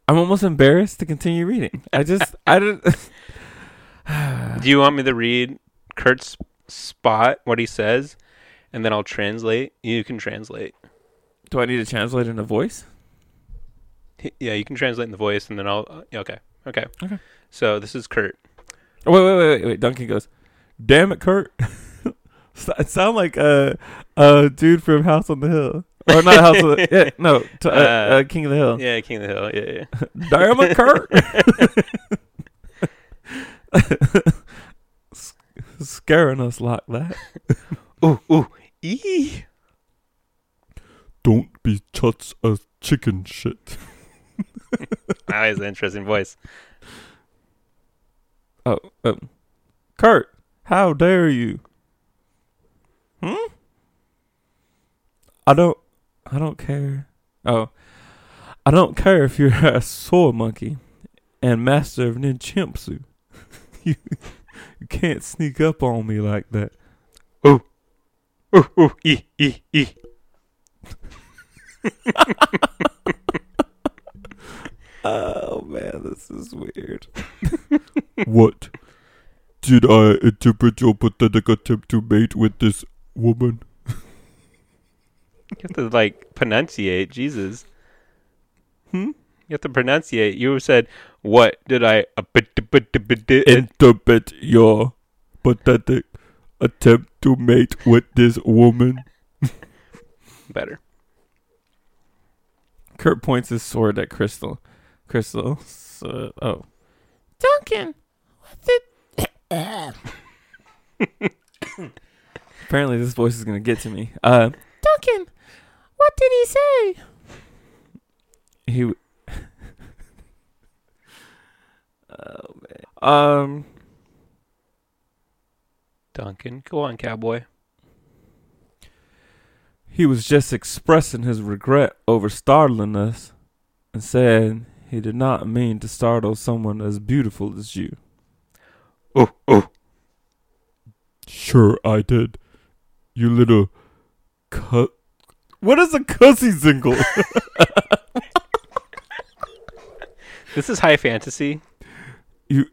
I'm almost embarrassed to continue reading. I just I don't Do you want me to read Kurt's spot what he says and then I'll translate? You can translate. Do I need to translate in a voice? Yeah, you can translate in the voice and then I'll okay. Okay. Okay. So this is Kurt. Oh, wait, wait, wait, wait, wait. Duncan goes, "Damn it, Kurt." it sound like a a dude from House on the Hill. Or not House of the yeah, no, to, uh, uh, Uh, King of the Hill. Yeah, King of the Hill. Yeah, yeah. It, Kurt. S- Scaring us like that. ooh, ooh. Ee. Don't be chuts as chicken shit. That is an interesting voice. Oh, um, Kurt, how dare you? Hmm? I don't, I don't care. Oh, I don't care if you're a sword monkey and master of ninjutsu. you, you can't sneak up on me like that. Ooh, ooh. Ee, ee, ee. Oh man, this is weird. what? Did I interpret your pathetic attempt to mate with this woman? You have to like pronunciate. Jesus. Hmm? You have to pronunciate. You said, "What did I?" Interpret your pathetic attempt to mate with this woman. Better. Kurt points his sword at Crystal. Crystal, so, oh. Duncan, what the? Apparently, this voice is gonna get to me. Uh, Duncan, what did he say? He. w- oh man. Um. Duncan, go on, cowboy. He was just expressing his regret over startling us and said he did not mean to startle someone as beautiful as you. Oh, oh. Sure, I did. You little cut. What is a cussy zingle? This is high fantasy. you.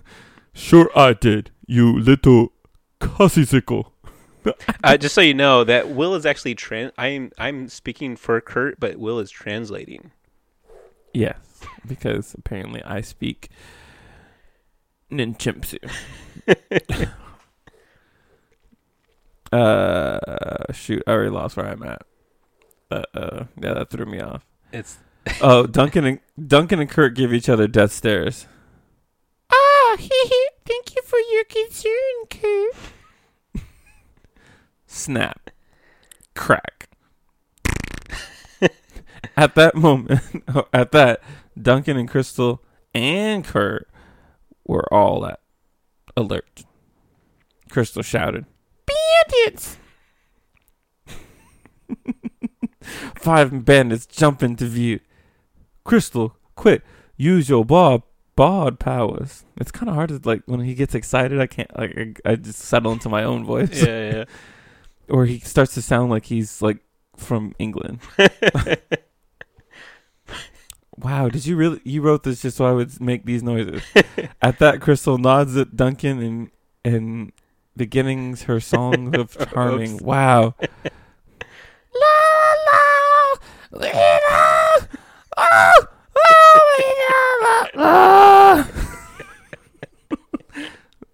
sure, I did. You little cussy zingle. Uh, just so you know, that Will is actually trans. I'm I'm speaking for Kurt, but Will is translating. Yes, because apparently I speak ninchimpsu. Uh, shoot, I already lost where I'm at. Uh, uh, yeah, that threw me off. It's Oh, Duncan and Duncan and Kurt give each other death stares. Ah, hee hee. thank you for your concern, Kurt. Snap, crack. at that moment, at that, Duncan and Crystal and Kurt were all at alert. Crystal shouted, "Bandits!" Five bandits jump into view. Crystal, quick, use your bob bod powers. It's kind of hard to like when he gets excited. I can't like I, I just settle into my own voice, yeah, yeah. or he starts to sound like he's like from England. Wow, did you really? You wrote this just so I would make these noises. At that, Crystal nods at Duncan and and beginnings her song of charming. Wow. la la la oh, oh, la, la.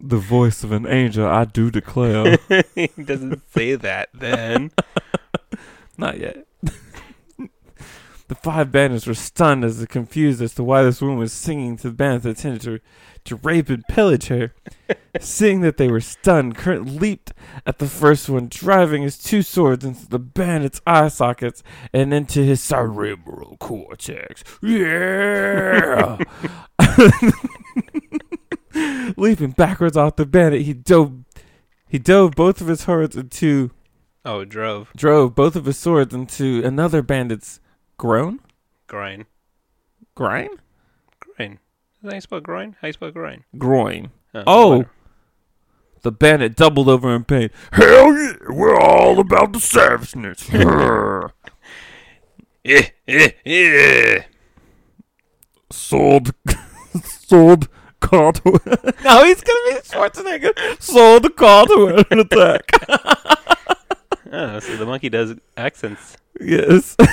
The voice of an angel, I do declare. he doesn't say that then. Not yet. The five bandits were stunned as confused as to why this woman was singing to the bandits that intended to, to rape and pillage her. Seeing that they were stunned, Kurt leaped at the first one, driving his two swords into the bandits' eye sockets and into his cerebral cortex. Yeah! Leaping backwards off the bandit, he dove he dove both of his swords into Oh, drove. drove both of his swords into another bandit's groin. Groin. Groin? Groin. Is that how you spell groin? How you spell groin? Groin. Oh. whatever. The bandit doubled over in pain. Hell yeah, we're all about the savageness. Eh, eh, eh. Sword, sword, Caldwell. now he's gonna be Schwarzenegger. Sword, Caldwell attack. Oh, so the monkey does accents. Yes.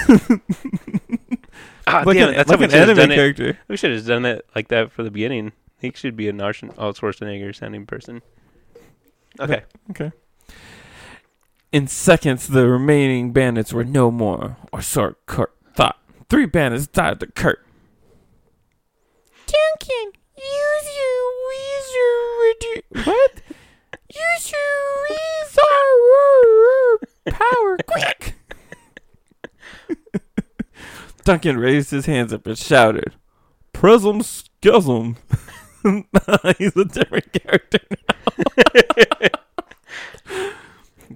Ah, like damn an, it. That's like how we an anime done it. character. We should have done it like that for the beginning. He should be a Arnold Schwarzenegger sounding person. Okay. Okay. In seconds, the remaining bandits were no more, or so Kurt thought. Three bandits died to Kurt. Duncan, use your wizard. What? Use your wizard power, quick! Duncan raised his hands up and shouted, Prism Schism. He's a different character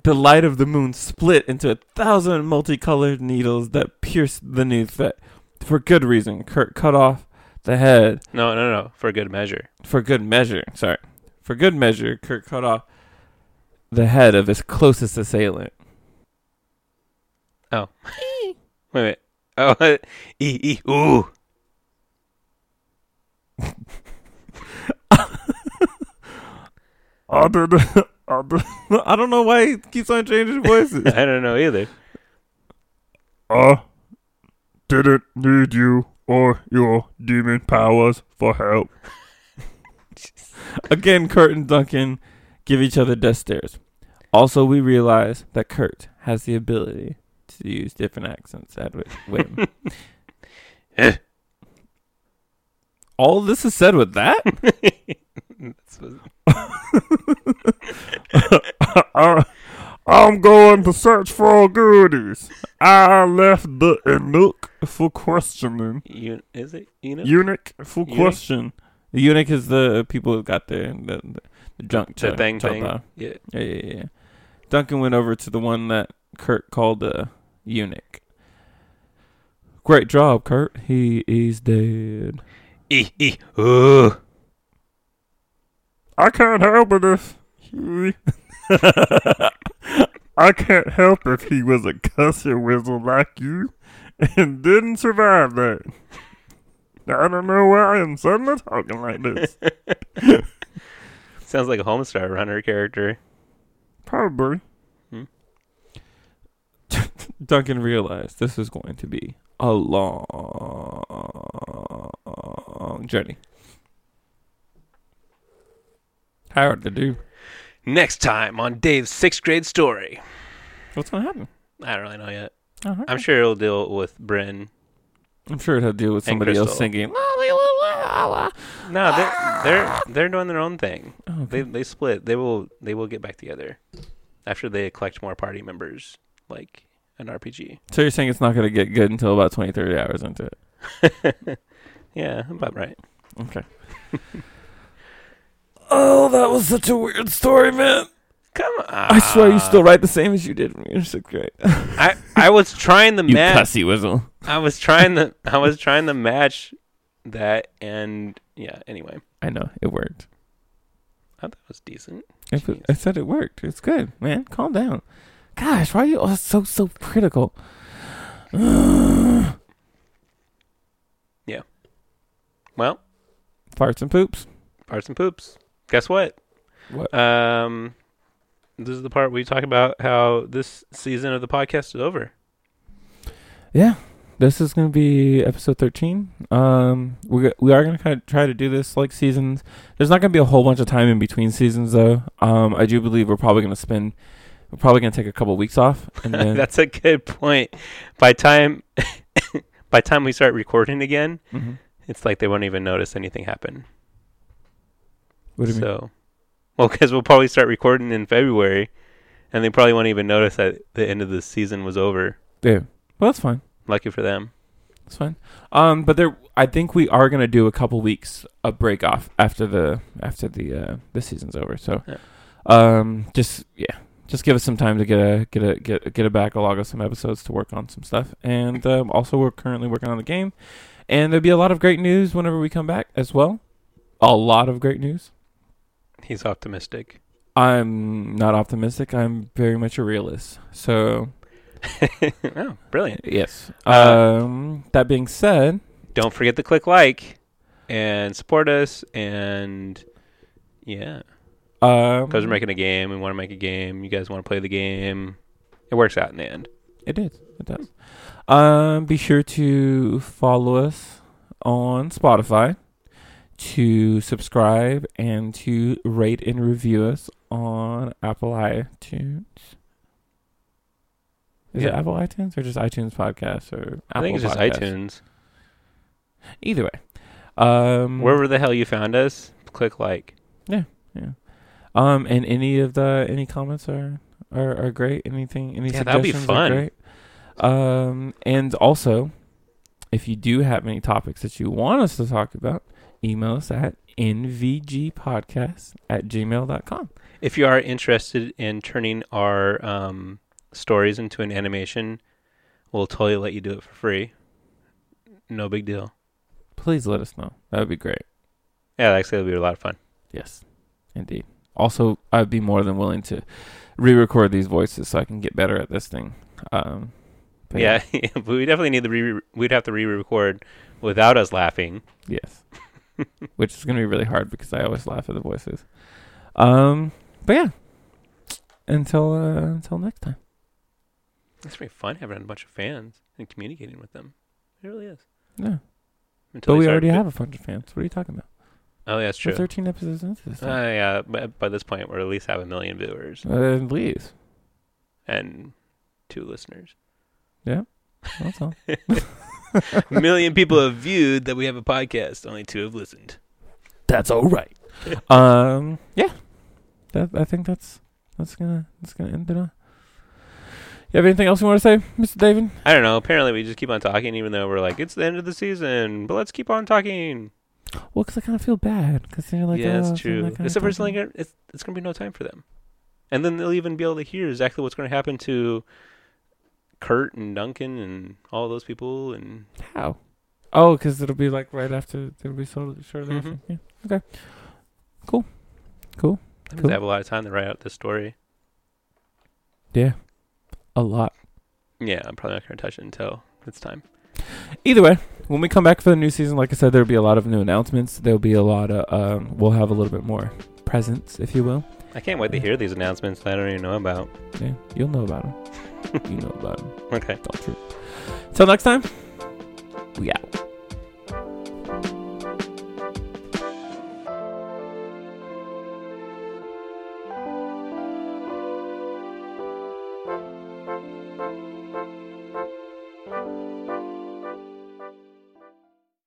The light of the moon split into a thousand multicolored needles that pierced the new threat. For good reason, Kurt cut off the head. No, no, no. For good measure. For good measure, sorry. For good measure, Kurt cut off the head of his closest assailant. Oh. Wait, wait. Oh, e e ooh. I don't, I don't, I don't know why he keeps on changing voices. I don't know either. I didn't need you or your demon powers for help. Again, Kurt and Duncan give each other death stares. Also, we realize that Kurt has the ability to use different accents at wi- whim. Eh. All of this is said with that? That's what- I, I'm going to search for goodies. I left the eunuch for questioning. Eu- is it eunuch? Eunuch for Eunuch? question. The eunuch is the people who got the the, the, the junk the chop- thing chopped thing. off. Yeah. Yeah, yeah, yeah. Duncan went over to the one that Kurt called a eunuch. Great job, Kurt. He is dead. E e ooh. I can't help it if he. I can't help if he was a cusser wizard like you and didn't survive that. I don't know why I'm suddenly talking like this. Sounds like a Homestar Runner character. Probably. Duncan realized this was going to be a long journey. Hard to do. Next time on Dave's sixth grade story. What's going to happen? I don't really know yet. Uh-huh. I'm sure it'll deal with Bryn. I'm sure it'll deal with somebody else singing. No, they're they're they're doing their own thing. Oh, They they split. They will they will get back together after they collect more party members, like an RPG. So you're saying it's not going to get good until about 20, 30 hours into it? yeah, about right. Okay. oh, that was such a weird story, man. Come on. I swear you still write the same as you did when you were sixth grade. I I was trying to you match. cussy whistle. I was trying to I was trying to match that, and yeah. Anyway, I know it worked. I thought it was decent. I, I said it worked. It's good, man. Calm down. Gosh, why are you all so so critical? Yeah. Well, Farts and poops. parts and poops. Guess what? What? Um, this is the part where we talk about how this season of the podcast is over. Yeah, this is gonna be episode thirteen. Um, we we are gonna kind of try to do this like seasons. There's not gonna be a whole bunch of time in between seasons though. Um, I do believe we're probably gonna spend. We're probably gonna take a couple weeks off, and then That's a good point. By time by time we start recording again, Mhm. it's like they won't even notice anything happen. What do you mean? So, well, because we'll probably start recording in February, and they probably won't even notice that the end of the season was over. Yeah, well that's fine. Lucky for them. It's fine. Um, but there, I think we are gonna do a couple weeks a break off after the after the uh, the season's over. So, Yeah. um, just yeah, just give us some time to get a get a get get a backlog of some episodes to work on some stuff. And um, also, we're currently working on the game, and there'll be a lot of great news whenever we come back as well. A lot of great news. He's optimistic. I'm not optimistic. I'm very much a realist. So oh, brilliant. yes. Uh, um, that being said, Don't forget to click like and support us. And yeah, um, because we're making a game. We want to make a game. You guys want to play the game. It works out in the end. It is. It does. Um, be sure to follow us on Spotify, to subscribe, and to rate and review us on Apple iTunes. Is it Apple iTunes or just iTunes Podcast or Apple I think it's just iTunes. Either way, um, Wherever the hell you found us, click like. Yeah, yeah. Um, and any of the any comments are are, are great. Anything, any Yeah, that'd be suggestions fun. are great. Um, and also, if you do have any topics that you want us to talk about, email us at nvgpodcast at gmail.com. If you are interested in turning our um, stories into an animation, we'll totally let you do it for free. No big deal. Please let us know. That would be great. Yeah, actually, it'll be a lot of fun. Yes, indeed. Also, I'd be more than willing to re-record these voices so I can get better at this thing. Um, but Yeah, but we definitely need the re. We'd have to re-record without us laughing. Yes. Which is going to be really hard because I always laugh at the voices. Um, but yeah. Until uh, until next time. It's pretty fun having a bunch of fans and communicating with them. It really is. Yeah. Until But we already have a bunch of fans. What are you talking about? Oh, yeah, that's We're true. 13 episodes into this. Uh, thing. yeah, but by this point, we're at least have a million viewers Uh, please. and two listeners. Yeah. That's all. a million people have viewed that we have a podcast. Only two have listened. That's all right. um, yeah. That I think that's that's gonna that's gonna end it. On. You have anything else you want to say, Mr. David? I don't know. Apparently, we just keep on talking, even though we're like, it's the end of the season, but let's keep on talking. Well, because I kind of feel bad because they're like, yeah, oh, that's true. gonna for it's, talk like, it's, it's going to be no time for them. And then they'll even be able to hear exactly what's going to happen to Kurt and Duncan and all those people. And How? Oh, because it'll be like right after. It'll be so shortly after. Mhm. Yeah. Okay. Cool. Cool. that means Cool. they have a lot of time to write out this story. Yeah. A lot. Yeah, I'm probably not going to touch it until it's time. Either way, when we come back for the new season, like I said, there'll be a lot of new announcements. There'll be a lot of. Um, we'll have a little bit more presence, if you will. I can't wait to hear these announcements that I don't even know about. Yeah, you'll know about them. you know about them. Okay. It's all true. Till next time. We out.